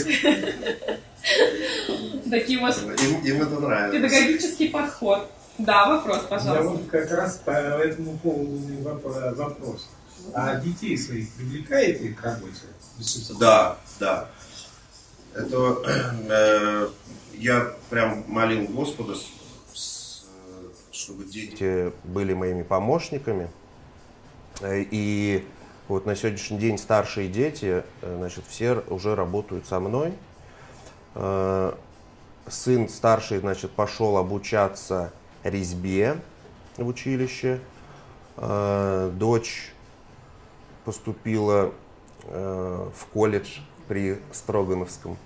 Такие у вас Им, им это нравится. педагогический подход. Да, вопрос, Я пожалуйста. вот как раз по этому поводу вопрос. А детей своих привлекаете к работе? Да, да. Это э, я прям молил Господа, с- с, чтобы дети были моими помощниками. Э, И вот на сегодняшний день старшие дети, э, значит, все уже работают со мной. Э, Сын старший, значит, пошел обучаться резьбе в училище. Дочь поступила э, в колледж при Строгановском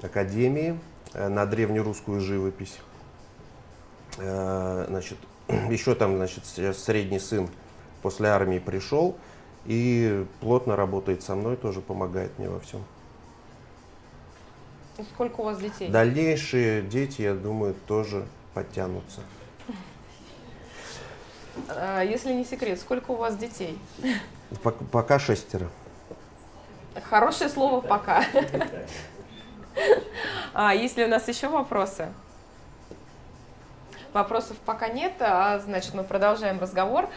академии э, на древнерусскую живопись. Э, Значит, <clears throat> еще там, значит, средний сын после армии пришел и плотно работает со мной, тоже помогает мне во всем. И Сколько у вас детей? Дальнейшие дети, я думаю, тоже подтянутся. А, Если не секрет, сколько у вас детей? Пок- Пока шестеро. Хорошее слово пока. А есть ли у нас еще вопросы? Вопросов пока нет, а значит мы продолжаем разговор.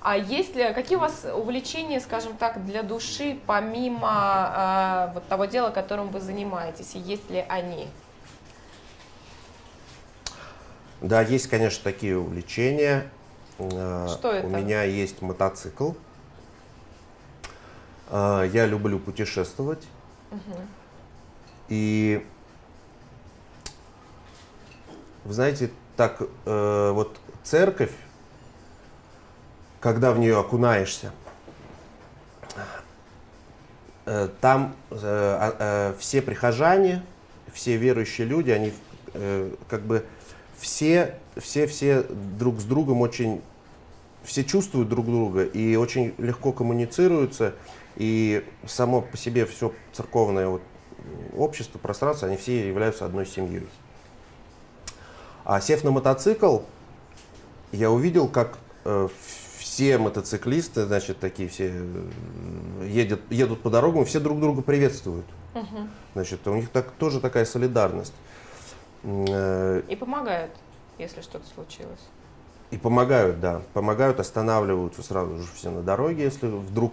А есть ли какие у вас увлечения, скажем так, для души, помимо а, вот того дела, которым вы занимаетесь, и есть ли они? Да, есть, конечно, такие увлечения. Что это? У меня есть мотоцикл. Э, Я люблю путешествовать. И вы знаете, так э, вот церковь, когда в нее окунаешься, э, там э, а- э, все прихожане, все верующие люди, они э, как бы все, все, все друг с другом очень, все чувствуют друг друга и очень легко коммуницируются, и само по себе все церковное вот, общество, пространство, они все являются одной семьей. А сев на мотоцикл, я увидел, как э, все мотоциклисты, значит, такие все э, едет, едут по дорогам, все друг друга приветствуют. Значит, у них так, тоже такая солидарность. Э, И помогают, если что-то случилось. И помогают, да. Помогают, останавливаются сразу же все на дороге. Если вдруг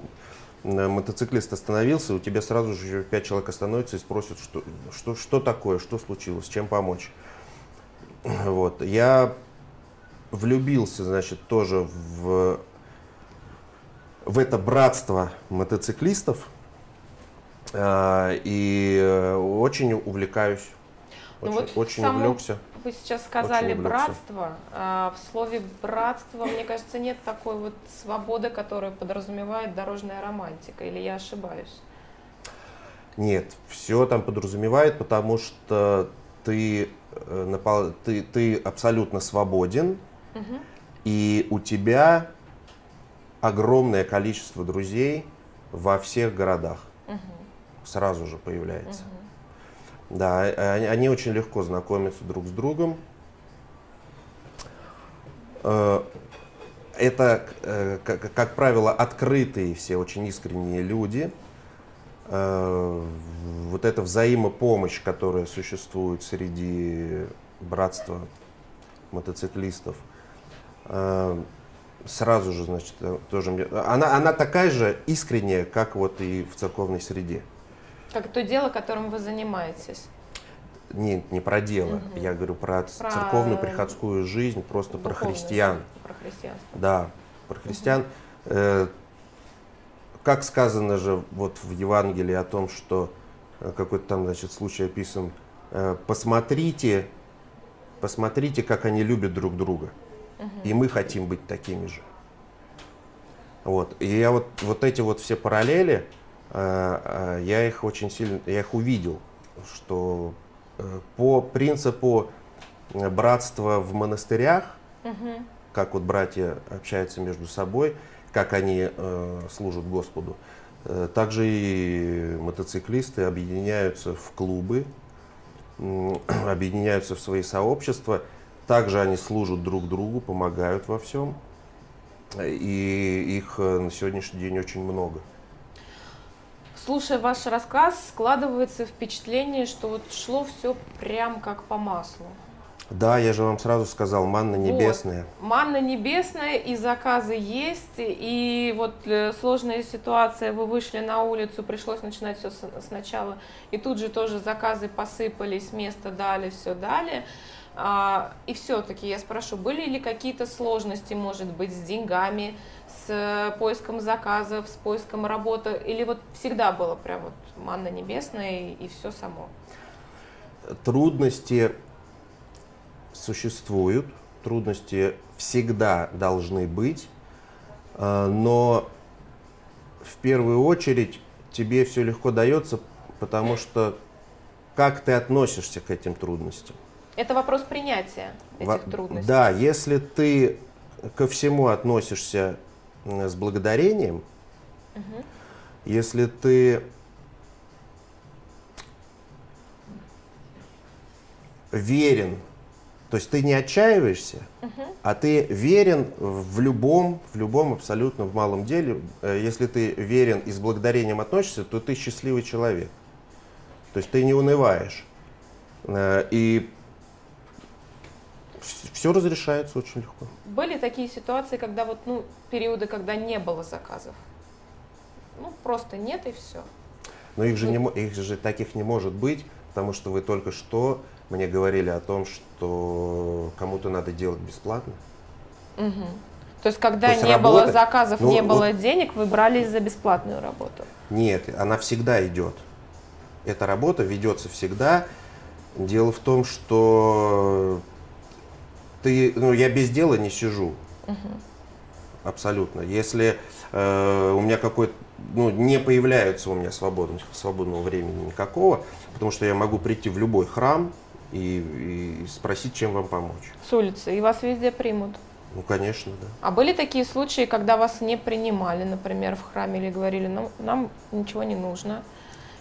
э, мотоциклист остановился, у тебя сразу же пять человек остановятся и спросят, что, что, что такое, что случилось, чем помочь. <clears throat> Вот. Я влюбился, значит, тоже в, в это братство мотоциклистов. а, И э, очень увлекаюсь. Ну Очень, вот очень самом- увлекся. Вы сейчас сказали Очень братство. А в слове братство, мне кажется, нет такой вот свободы, которая подразумевает дорожная романтика. Или я ошибаюсь? Нет, все там подразумевает, потому что ты, э, ты, ты абсолютно свободен, и у тебя огромное количество друзей во всех городах. Сразу же появляется. Да, э, они, очень легко знакомятся друг с другом. Э, Это, э, как, правило, открытые все, очень искренние люди. Э, Вот эта взаимопомощь, которая существует среди братства мотоциклистов, сразу же, значит, тоже. Она, она такая же искренняя, как вот и в церковной среде. Как то дело, которым вы занимаетесь. Нет, не про дело. Я говорю про, Про церковную приходскую жизнь, просто про христиан. Про христианство. Да, про христиан. Э, как сказано же вот в Евангелии о том, что э, какой-то там, значит, случай описан. э, посмотрите, посмотрите, как они любят друг друга. И мы хотим быть такими же. Вот. И я вот, вот эти вот все параллели, я их очень сильно, я их увидел, что э, по принципу э, братства в монастырях, как вот братья общаются между собой, как они э, служат Господу. Э, Также и мотоциклисты объединяются в клубы, <clears throat> объединяются в свои сообщества. Также они служат друг другу, помогают во всем. И их на сегодняшний день очень много. Слушая ваш рассказ, складывается впечатление, что вот шло все прям как по маслу. Да, я же вам сразу сказал, манна Вот. небесная. Манна небесная, и заказы есть, и вот э, сложная ситуация, вы вышли на улицу, пришлось начинать все сначала, и тут же тоже заказы посыпались, место дали, все дали. А, и все-таки я спрошу, были ли какие-то сложности, может быть, с деньгами, с э, поиском заказов, с поиском работы, или вот всегда было прям вот манна небесная и, все само? Трудности существуют, трудности всегда должны быть, э, но в первую очередь тебе все легко дается, потому что как ты относишься к этим трудностям. Это вопрос принятия этих Во- трудностей. Да, если ты ко всему относишься с благодарением, Мгм. если ты верен, то есть ты не отчаиваешься, а ты верен в любом, в любом абсолютно в малом деле. Э, Если ты верен и с благодарением относишься, то ты счастливый человек. То есть ты не унываешь. Э, И все разрешается очень легко. Были такие ситуации, когда вот, ну, периоды, когда не было заказов? Ну, просто нет и все. Но их же, не, мо- их же таких не может быть, потому что вы только что мне говорили о том, что кому-то надо делать бесплатно. То есть, когда То есть не было работа- заказов, ну, не вот- было денег, вы брались за бесплатную работу. Нет, она всегда идет. Эта работа ведется всегда. Дело в том, что ты, ну, я без дела не сижу. Абсолютно. Если э, у меня какой-то, ну, не появляется у меня свободного, свободного времени никакого, потому что я могу прийти в любой храм и, и спросить, чем вам помочь. С улицы, и вас везде примут. Ну, конечно, да. А были такие случаи, когда вас не принимали, например, в храме, или говорили, ну, нам ничего не нужно,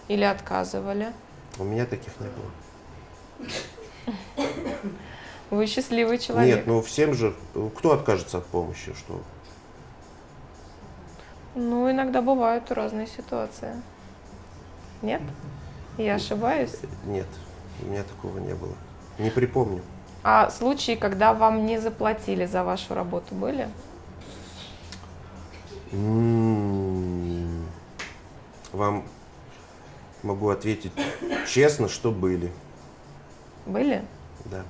или отказывали? У меня таких не было. <laughs> Вы счастливый человек. Нет, ну всем же, кто откажется от помощи, что? Ну, иногда бывают разные ситуации. Нет? Я ошибаюсь? Нет, у меня такого не было. Не припомню. А случаи, когда вам не заплатили за вашу работу, были? М, Вам могу ответить честно, что были. Были? Да.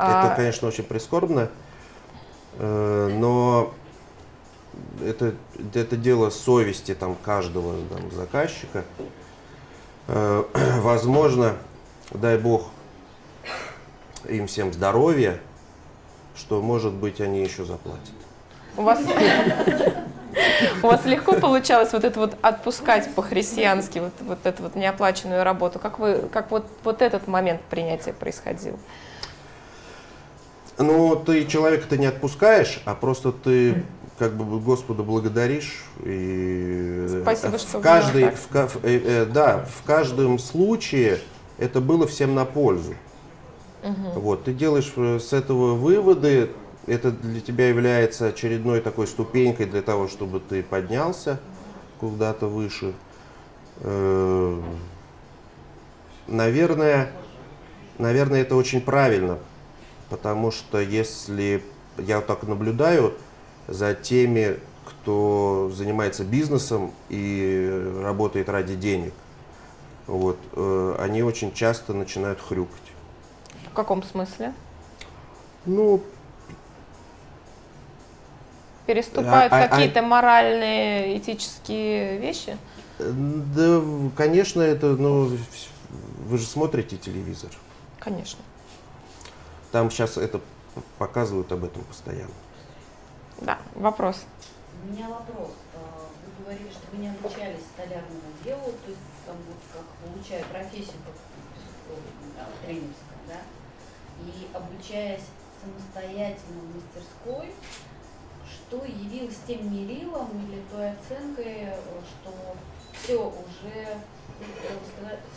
А, Это, конечно, очень прискорбно, э, но это, это дело совести там, каждого там, заказчика. Э, <clears throat> Возможно, дай бог им всем здоровья, что, может быть, они еще заплатят. у вас, <laughs> у вас легко получалось вот это вот отпускать по-христиански, вот, вот эту вот неоплаченную работу? Как, вы, как вот, вот этот момент принятия происходил? Ну, ты человека-то не отпускаешь, а просто ты как бы Господа благодаришь и Спасибо, в что каждый, так. в, в- э, э, да, в каждом случае это было всем на пользу. Вот, ты делаешь э, с этого выводы, это для тебя является очередной такой ступенькой для того, чтобы ты поднялся куда-то выше. Э, Наверное, наверное, это очень правильно, потому что если я вот так наблюдаю за теми, кто занимается бизнесом и работает ради денег, вот, э, они очень часто начинают хрюкать. В каком смысле? Ну, Переступают А- а- а- какие-то моральные, этические вещи? да, конечно, это, ну, вы же смотрите телевизор. Конечно. Там сейчас это показывают об этом постоянно. Да, вопрос. У меня вопрос. А, Вы говорили, что вы не обучались столярному делу, то есть там вот как получая профессию как да, тренерская, да, и обучаясь самостоятельно в мастерской, что явилось тем мерилом или той оценкой, э, что все уже э,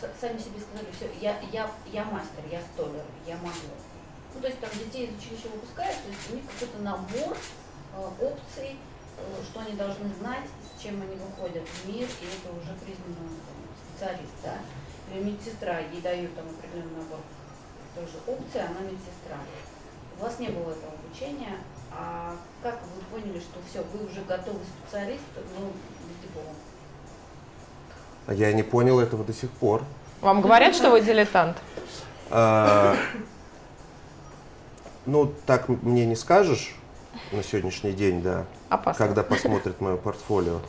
с- сами себе сказали, все, я, я, я мастер, я столер, я могу. Ну, то есть там детей из училища выпускают, то есть у них какой-то набор э, опций, э, что они должны знать, с чем они выходят в мир, и это уже признанный там, специалист, да. Или медсестра, ей дают там определенный набор тоже опций, она медсестра. У вас не было этого обучения, а как вы поняли, что все, вы уже готовый специалист, ну, без диплома? А Я не понял этого до сих пор. Вам говорят, что вы дилетант? Ну, так мне не скажешь на сегодняшний день, да, Опасно. когда посмотрят мое портфолио.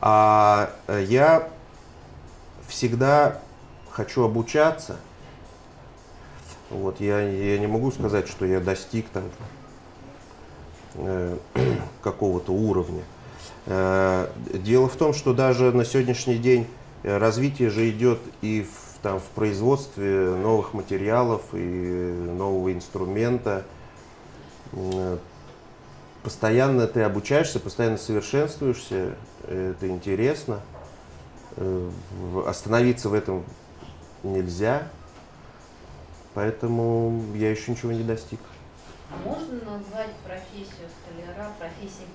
А э, я всегда хочу обучаться. Вот, я, я не могу сказать, что я достиг там э, <clears throat> какого-то уровня. Э, Дело в том, что даже на сегодняшний день э, развитие же идет и в, там, в производстве новых материалов и нового инструмента. М, Постоянно ты обучаешься, постоянно совершенствуешься, это интересно. Э, Остановиться в этом нельзя, поэтому я еще ничего не достиг. А можно назвать профессию столяра профессией?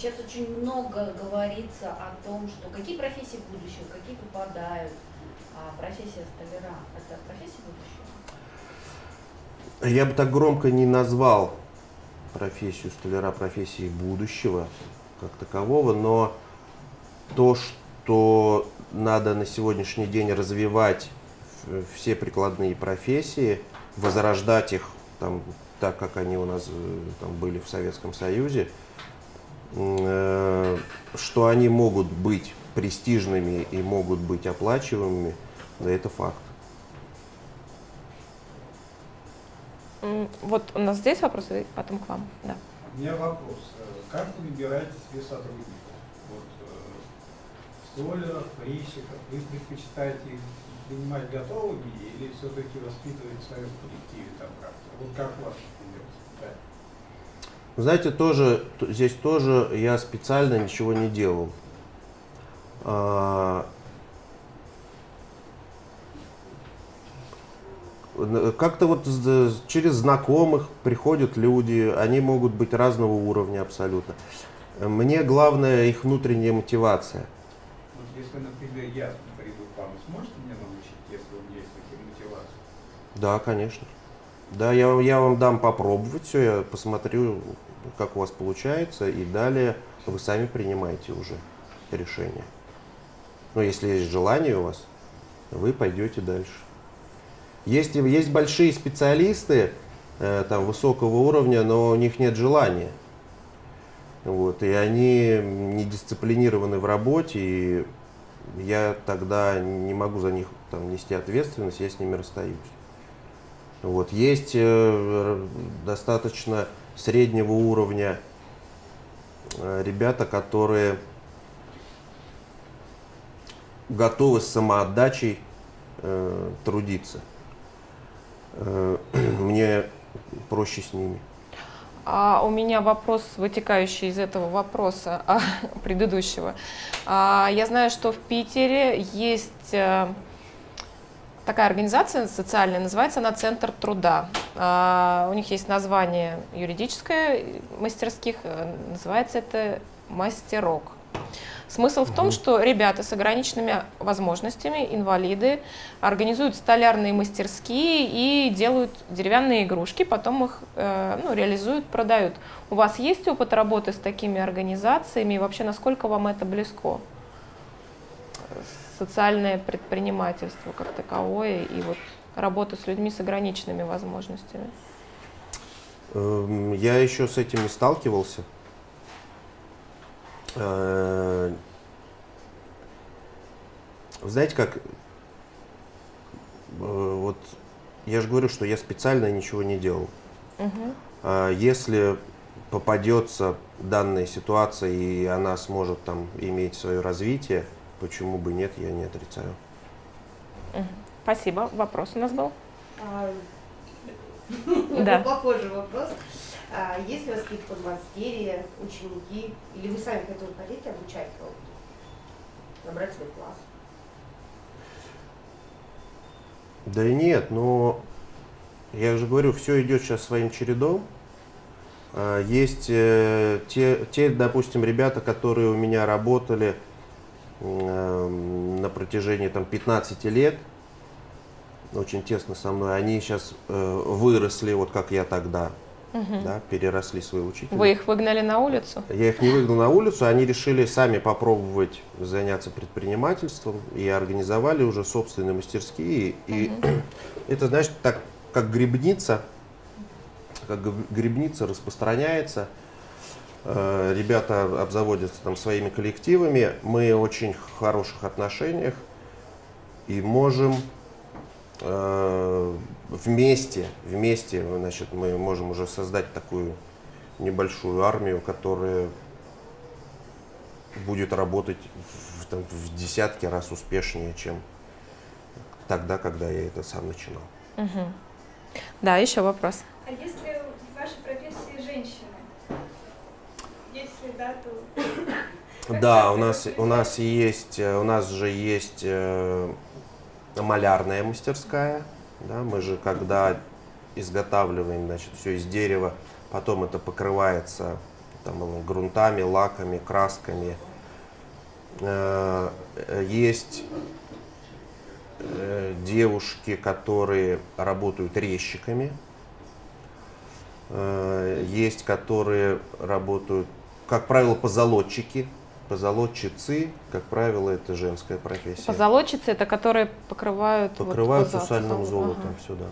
Сейчас очень много говорится о том, что какие профессии будущего, какие выпадают, а профессия столяра – это профессия будущего? Я бы так громко не назвал профессию столяра профессией будущего как такового, но то, что надо на сегодняшний день развивать все прикладные профессии, возрождать их там, так, как они у нас э, там, были в Советском Союзе, что они могут быть престижными и могут быть оплачиваемыми, да это факт. Вот у нас здесь вопрос, и потом к вам. Да. У меня вопрос. Э, Как вы выбираете себе сотрудников? Вот, э, столеров, резчиков, вы предпочитаете их принимать готовыми или все-таки воспитывать в своем коллективе там как-то? Вот как у вас? Знаете, тоже, здесь тоже я специально ничего не делал. А, Как-то вот через знакомых приходят люди, они могут быть разного уровня абсолютно. Мне главное их внутренняя мотивация. Вот если, например, я приду к вам, сможете меня научить, если у меня есть такие мотивации? Да, конечно. Да, я, я вам дам попробовать все, я посмотрю, как у вас получается, и далее вы сами принимаете уже решение. Но если есть желание у вас, вы пойдете дальше. Есть, есть большие специалисты э, там, высокого уровня, но у них нет желания. Вот, и они не дисциплинированы в работе, и я тогда не могу за них там, нести ответственность, я с ними расстаюсь. Вот. Есть э, достаточно среднего уровня э, ребята, которые готовы с самоотдачей э, трудиться. Э, <clears throat> мне проще с ними. А у меня вопрос, вытекающий из этого вопроса <laughs> предыдущего. А, я знаю, что в Питере есть э, такая организация социальная, называется она Центр труда. А, у них есть название юридическое мастерских, э, называется это Мастерок. Смысл в том, что ребята с ограниченными возможностями, инвалиды, организуют столярные мастерские и делают деревянные игрушки, потом их э, ну, реализуют, продают. У вас есть опыт работы с такими организациями и вообще насколько вам это близко? Социальное предпринимательство как таковое и вот работа с людьми с ограниченными возможностями. Эм, Я еще с этим не сталкивался. Э, Знаете, как э, вот я же говорю, что я специально ничего не делал. А Если попадется данная ситуация и она сможет там иметь свое развитие, почему бы нет, я не отрицаю. Спасибо. Вопрос у нас был? А, Да. <laughs> Похожий вопрос. А есть ли у вас какие-то подмастерья, ученики, или вы сами к этому хотите обучать кого-то? Набрать свой класс? Да и нет, но я же говорю, все идет сейчас своим чередом. А, Есть э, те, те, допустим, ребята, которые у меня работали на протяжении там, 15 лет, очень тесно со мной, они сейчас э, выросли, вот как я тогда, да, переросли своего учителя. Вы их выгнали на улицу? Я их не выгнал на улицу, они решили сами попробовать заняться предпринимательством и организовали уже собственные мастерские. И <clears throat> это, знаешь, так как грибница, как грибница распространяется. Э, Ребята обзаводятся там своими коллективами, мы в очень хороших отношениях и можем э, вместе, вместе, значит, мы можем уже создать такую небольшую армию, которая будет работать в, там, в десятки раз успешнее, чем тогда, когда я это сам начинал. Мгм. Да, еще вопрос. А если в вашей профессии женщины? Если да, у нас, у нас есть, э, у нас же есть э, малярная мастерская, да, мы же когда изготавливаем, значит, все из дерева, потом это покрывается там, э, грунтами, лаками, красками. Есть девушки, которые работают резчиками, есть, которые работают, как правило, позолотчики, позолотчицы, как правило, это женская профессия. Позолотчицы это которые покрывают вот Покрывают глаза, сусальным золотом ага. сюда.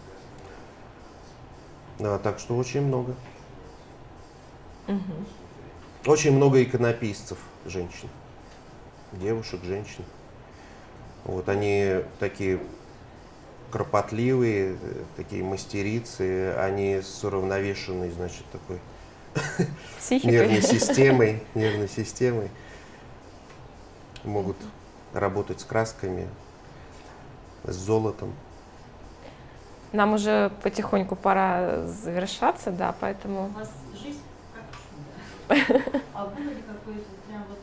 Да, так что очень много. Мгм. Очень много иконописцев женщин. Девушек, женщин. Вот они такие кропотливые, э, такие мастерицы, они с уравновешенной, значит, такой Психикой. нервной системой, нервной системой. Могут работать с красками, с золотом. Нам уже потихоньку пора завершаться, да, поэтому У вас жизнь как чудо. <laughs> А было ли какое-то прям вот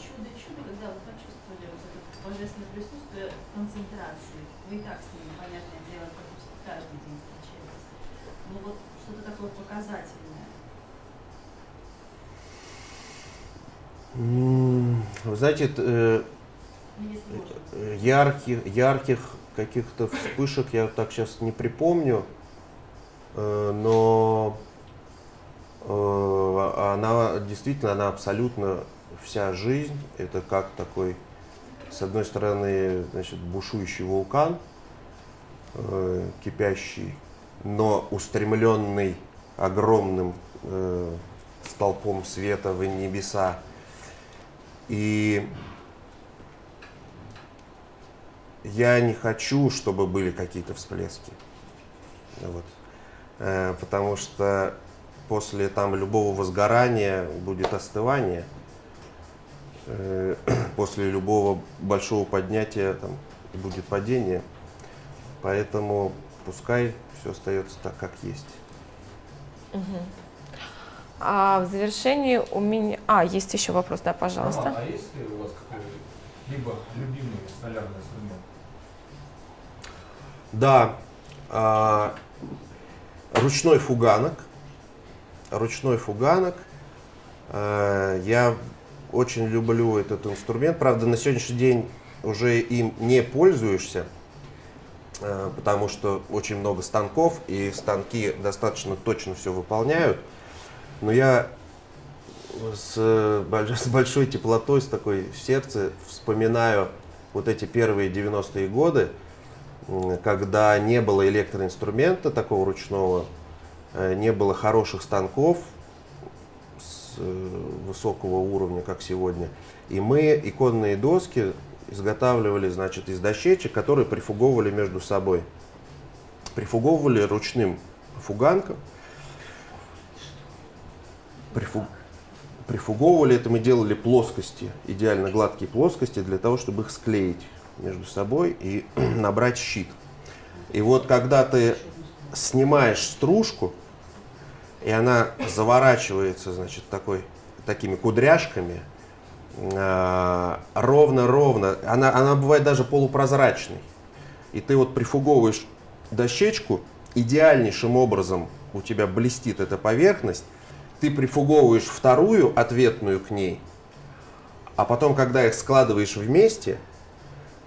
чудо-чудо, когда вы почувствовали вот это божественное присутствие концентрации? Вы и так с ним, понятное дело, каждый день встречаетесь. Ну вот что-то такое показательное. Вы знаете, э, ярких, ярких каких-то вспышек я так сейчас не припомню, э, но э, она действительно, она абсолютно вся жизнь, это как такой, с одной стороны, значит, бушующий вулкан, кипящий, но устремленный огромным столпом света в небеса. И я не хочу, чтобы были какие-то всплески. Вот. Э, Потому что после там любого возгорания будет остывание. Э, <clears throat> После любого большого поднятия там будет падение. Поэтому пускай все остается так, как есть. А в завершении у меня... А, есть еще вопрос, да, пожалуйста. Роман, а есть ли у вас какой-либо любимый столярный инструмент? Да, а, ручной фуганок. Ручной фуганок. А, я очень люблю этот инструмент. Правда, на сегодняшний день уже им не пользуешься, а, потому что очень много станков, и станки достаточно точно все выполняют. Но я с, <laughs> с большой теплотой, с такой в сердце вспоминаю вот эти первые 90-е годы, когда не было электроинструмента такого ручного, э, не было хороших станков с э, высокого уровня, как сегодня. И мы иконные доски изготавливали, значит, из дощечек, которые прифуговывали между собой. Прифуговывали ручным фуганком. Прифу- Прифуговывали это мы делали плоскости, идеально гладкие плоскости, для того, чтобы их склеить между собой и <clears throat> набрать щит. И вот когда ты снимаешь стружку, и она заворачивается, значит, такой, такими кудряшками, а, ровно-ровно, она, она бывает даже полупрозрачной. И ты вот прифуговываешь дощечку, идеальнейшим образом у тебя блестит эта поверхность, ты прифуговываешь вторую ответную к ней, а потом, когда их складываешь вместе,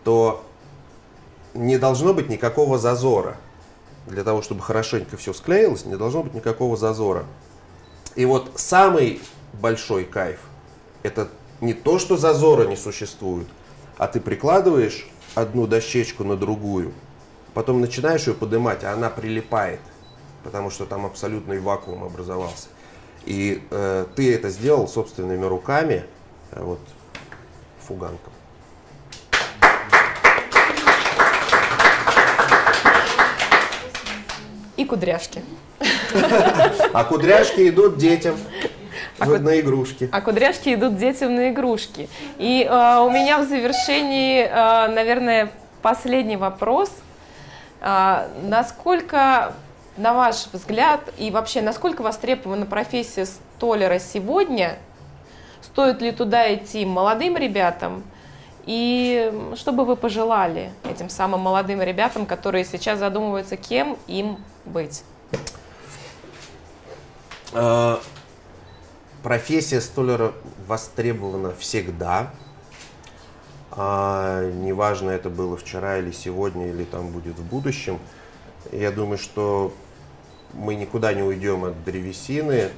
то не должно быть никакого зазора. Для того, чтобы хорошенько все склеилось, не должно быть никакого зазора. И вот самый большой кайф – это не то, что зазора не существует, а ты прикладываешь одну дощечку на другую, потом начинаешь ее поднимать, а она прилипает, потому что там абсолютный вакуум образовался. И э, ты это сделал собственными руками, э, вот фуганком. И кудряшки. А кудряшки идут детям А в- куд- на игрушки. А кудряшки идут детям на игрушки. И э, у меня в завершении, э, наверное, последний вопрос. А, насколько, на ваш взгляд, и вообще, насколько востребована профессия столяра сегодня? Стоит ли туда идти молодым ребятам? И что бы вы пожелали этим самым молодым ребятам, которые сейчас задумываются, кем им быть? Э, Профессия столяра востребована всегда. А, неважно, это было вчера или сегодня, или там будет в будущем. Я думаю, что мы никуда не уйдем от древесины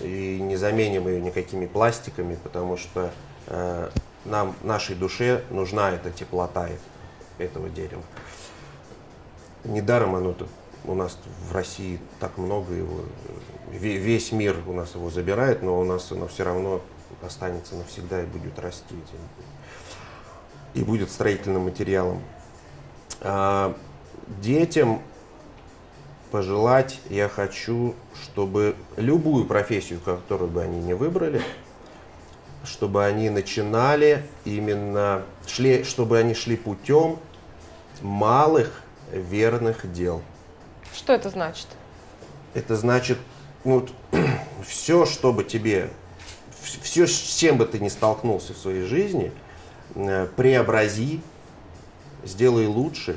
и не заменим ее никакими пластиками, потому что э, нам, нашей душе нужна эта теплота этого дерева. Недаром оно тут у нас в России так много его, э, ве- весь мир у нас его забирает, но у нас оно все равно останется навсегда и будет расти. И будет строительным материалом. А, детям пожелать я хочу, чтобы любую профессию, которую бы они не выбрали, чтобы они начинали именно, шли, чтобы они шли путем малых верных дел. Что это значит? Это значит, ну, все, что бы тебе, все, с чем бы ты ни столкнулся в своей жизни, э, преобрази, сделай лучше.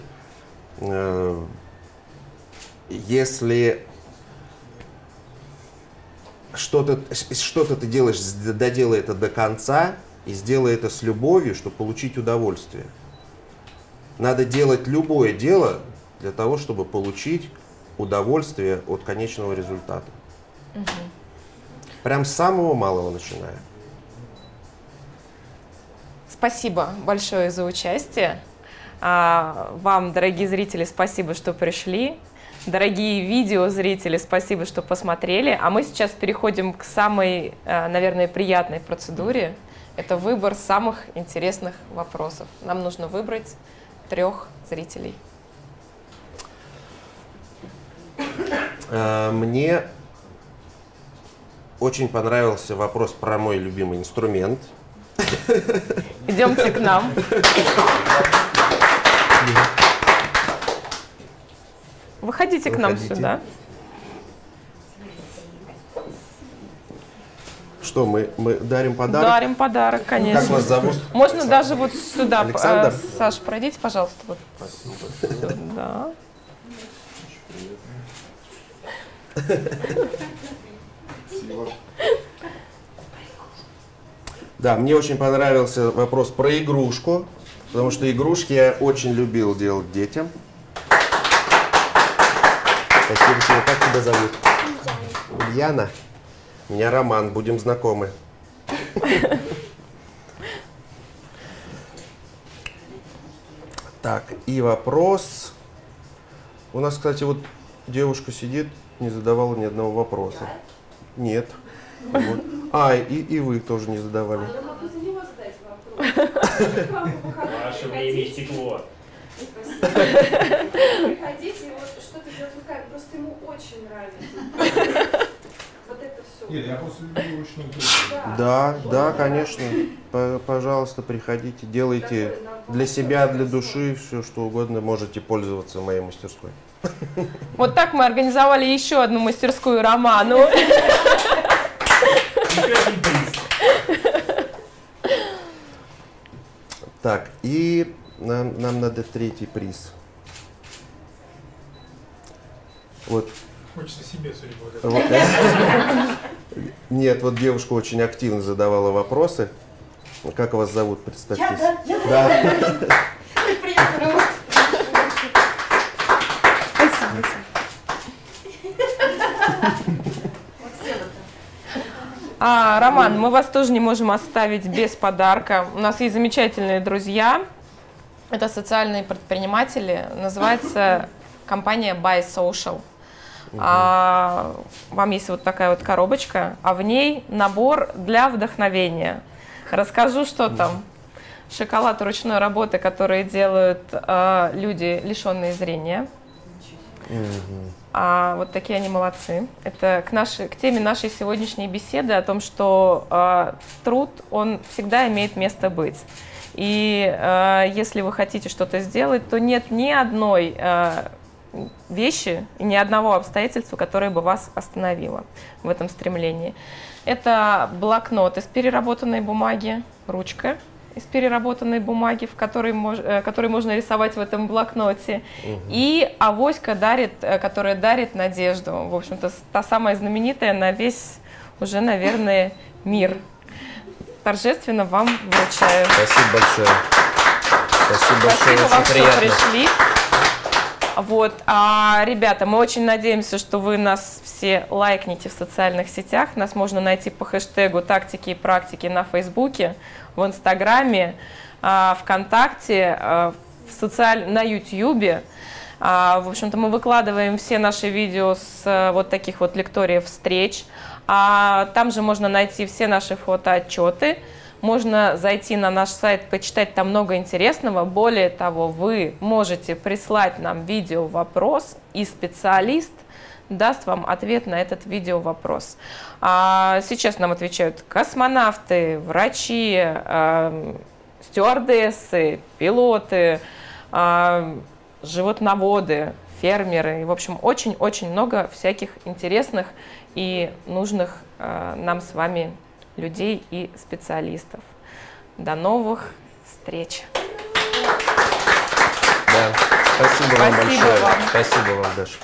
Если что-то что ты делаешь, доделай это до конца и сделай это с любовью, чтобы получить удовольствие. Надо делать любое дело для того, чтобы получить удовольствие от конечного результата. Прям с самого малого начиная. Спасибо большое за участие. А, Вам, дорогие зрители, спасибо, что пришли. Дорогие видеозрители, спасибо, что посмотрели. А мы сейчас переходим к самой, э, наверное, приятной процедуре. Это выбор самых интересных вопросов. Нам нужно выбрать трех зрителей. Э, Мне очень понравился вопрос про мой любимый инструмент. Идемте к нам. <laughs> Выходите к нам сюда. Что, мы, мы дарим подарок? Дарим подарок, конечно. Как вас зовут? Можно даже вот сюда. Александр? э, Саш, пройдите, пожалуйста, вот сюда. Да, мне очень понравился вопрос про игрушку, потому что игрушки я очень любил делать детям. Спасибо тебе. Как тебя зовут? Ульяна. Меня Роман, будем знакомы. Так, и вопрос. У нас, кстати, вот девушка сидит, не задавала ни одного вопроса. Нет. Вот. А, и, и вы тоже не задавали. Я могу за него задать вопрос. <laughs> К вам по выходным Ваше время. Спасибо. Приходите, вот руками. Просто ему очень нравится. <laughs> Вот это все. Нет, я просто люблю ручную. Да, да, конечно. Пожалуйста, приходите, делайте для себя, для души все, что угодно. Можете пользоваться моей мастерской. <laughs> Вот так мы организовали еще одну мастерскую Роману. <laughs> Так, и нам, нам надо третий приз. Вот. Хочется себе, этому. Нет, вот девушка очень активно задавала вопросы. Как вас зовут, представьтесь? Я, да, я. Да. Приятно. Спасибо. А, Роман, мы вас тоже не можем оставить без подарка. У нас есть замечательные друзья. Это социальные предприниматели. Называется компания Buy Social. А, вам есть вот такая вот коробочка, а в ней набор для вдохновения. Расскажу, что там. Шоколад ручной работы, которые делают а, люди, лишенные зрения. А, вот такие они молодцы. Это к, нашей, к теме нашей сегодняшней беседы о том, что а, труд, он всегда имеет место быть. И а, если вы хотите что-то сделать, то нет ни одной а, вещи и ни одного обстоятельства, которое бы вас остановило в этом стремлении. Это блокнот из переработанной бумаги, ручка из переработанной бумаги, в которой, мож, э, который можно рисовать в этом блокноте. И авоська дарит, э, которая дарит надежду. В общем-то, та самая знаменитая на весь уже, наверное, мир. Торжественно вам вручаю. Спасибо большое. Спасибо большое, Спасибо вам, очень что приятно. пришли. Вот, а, ребята, мы очень надеемся, что вы нас все лайкните в социальных сетях. Нас можно найти по хэштегу «Тактики и практики» на Фейсбуке, в Инстаграме, а, ВКонтакте, а, в социаль... на Ютьюбе. А, В общем-то, мы выкладываем все наши видео с э, вот таких вот лекториев встреч. А Там же можно найти все наши фотоотчеты. Можно зайти на наш сайт, почитать там много интересного. Более того, вы можете прислать нам видео вопрос, и специалист даст вам ответ на этот видео вопрос. А сейчас нам отвечают космонавты, врачи, эм, стюардессы, пилоты, а, животноводы, фермеры. В общем, очень-очень много всяких интересных и нужных а, нам с вами людей и специалистов. До новых встреч! Да. Спасибо вам Спасибо большое. вам. Спасибо вам, Даша.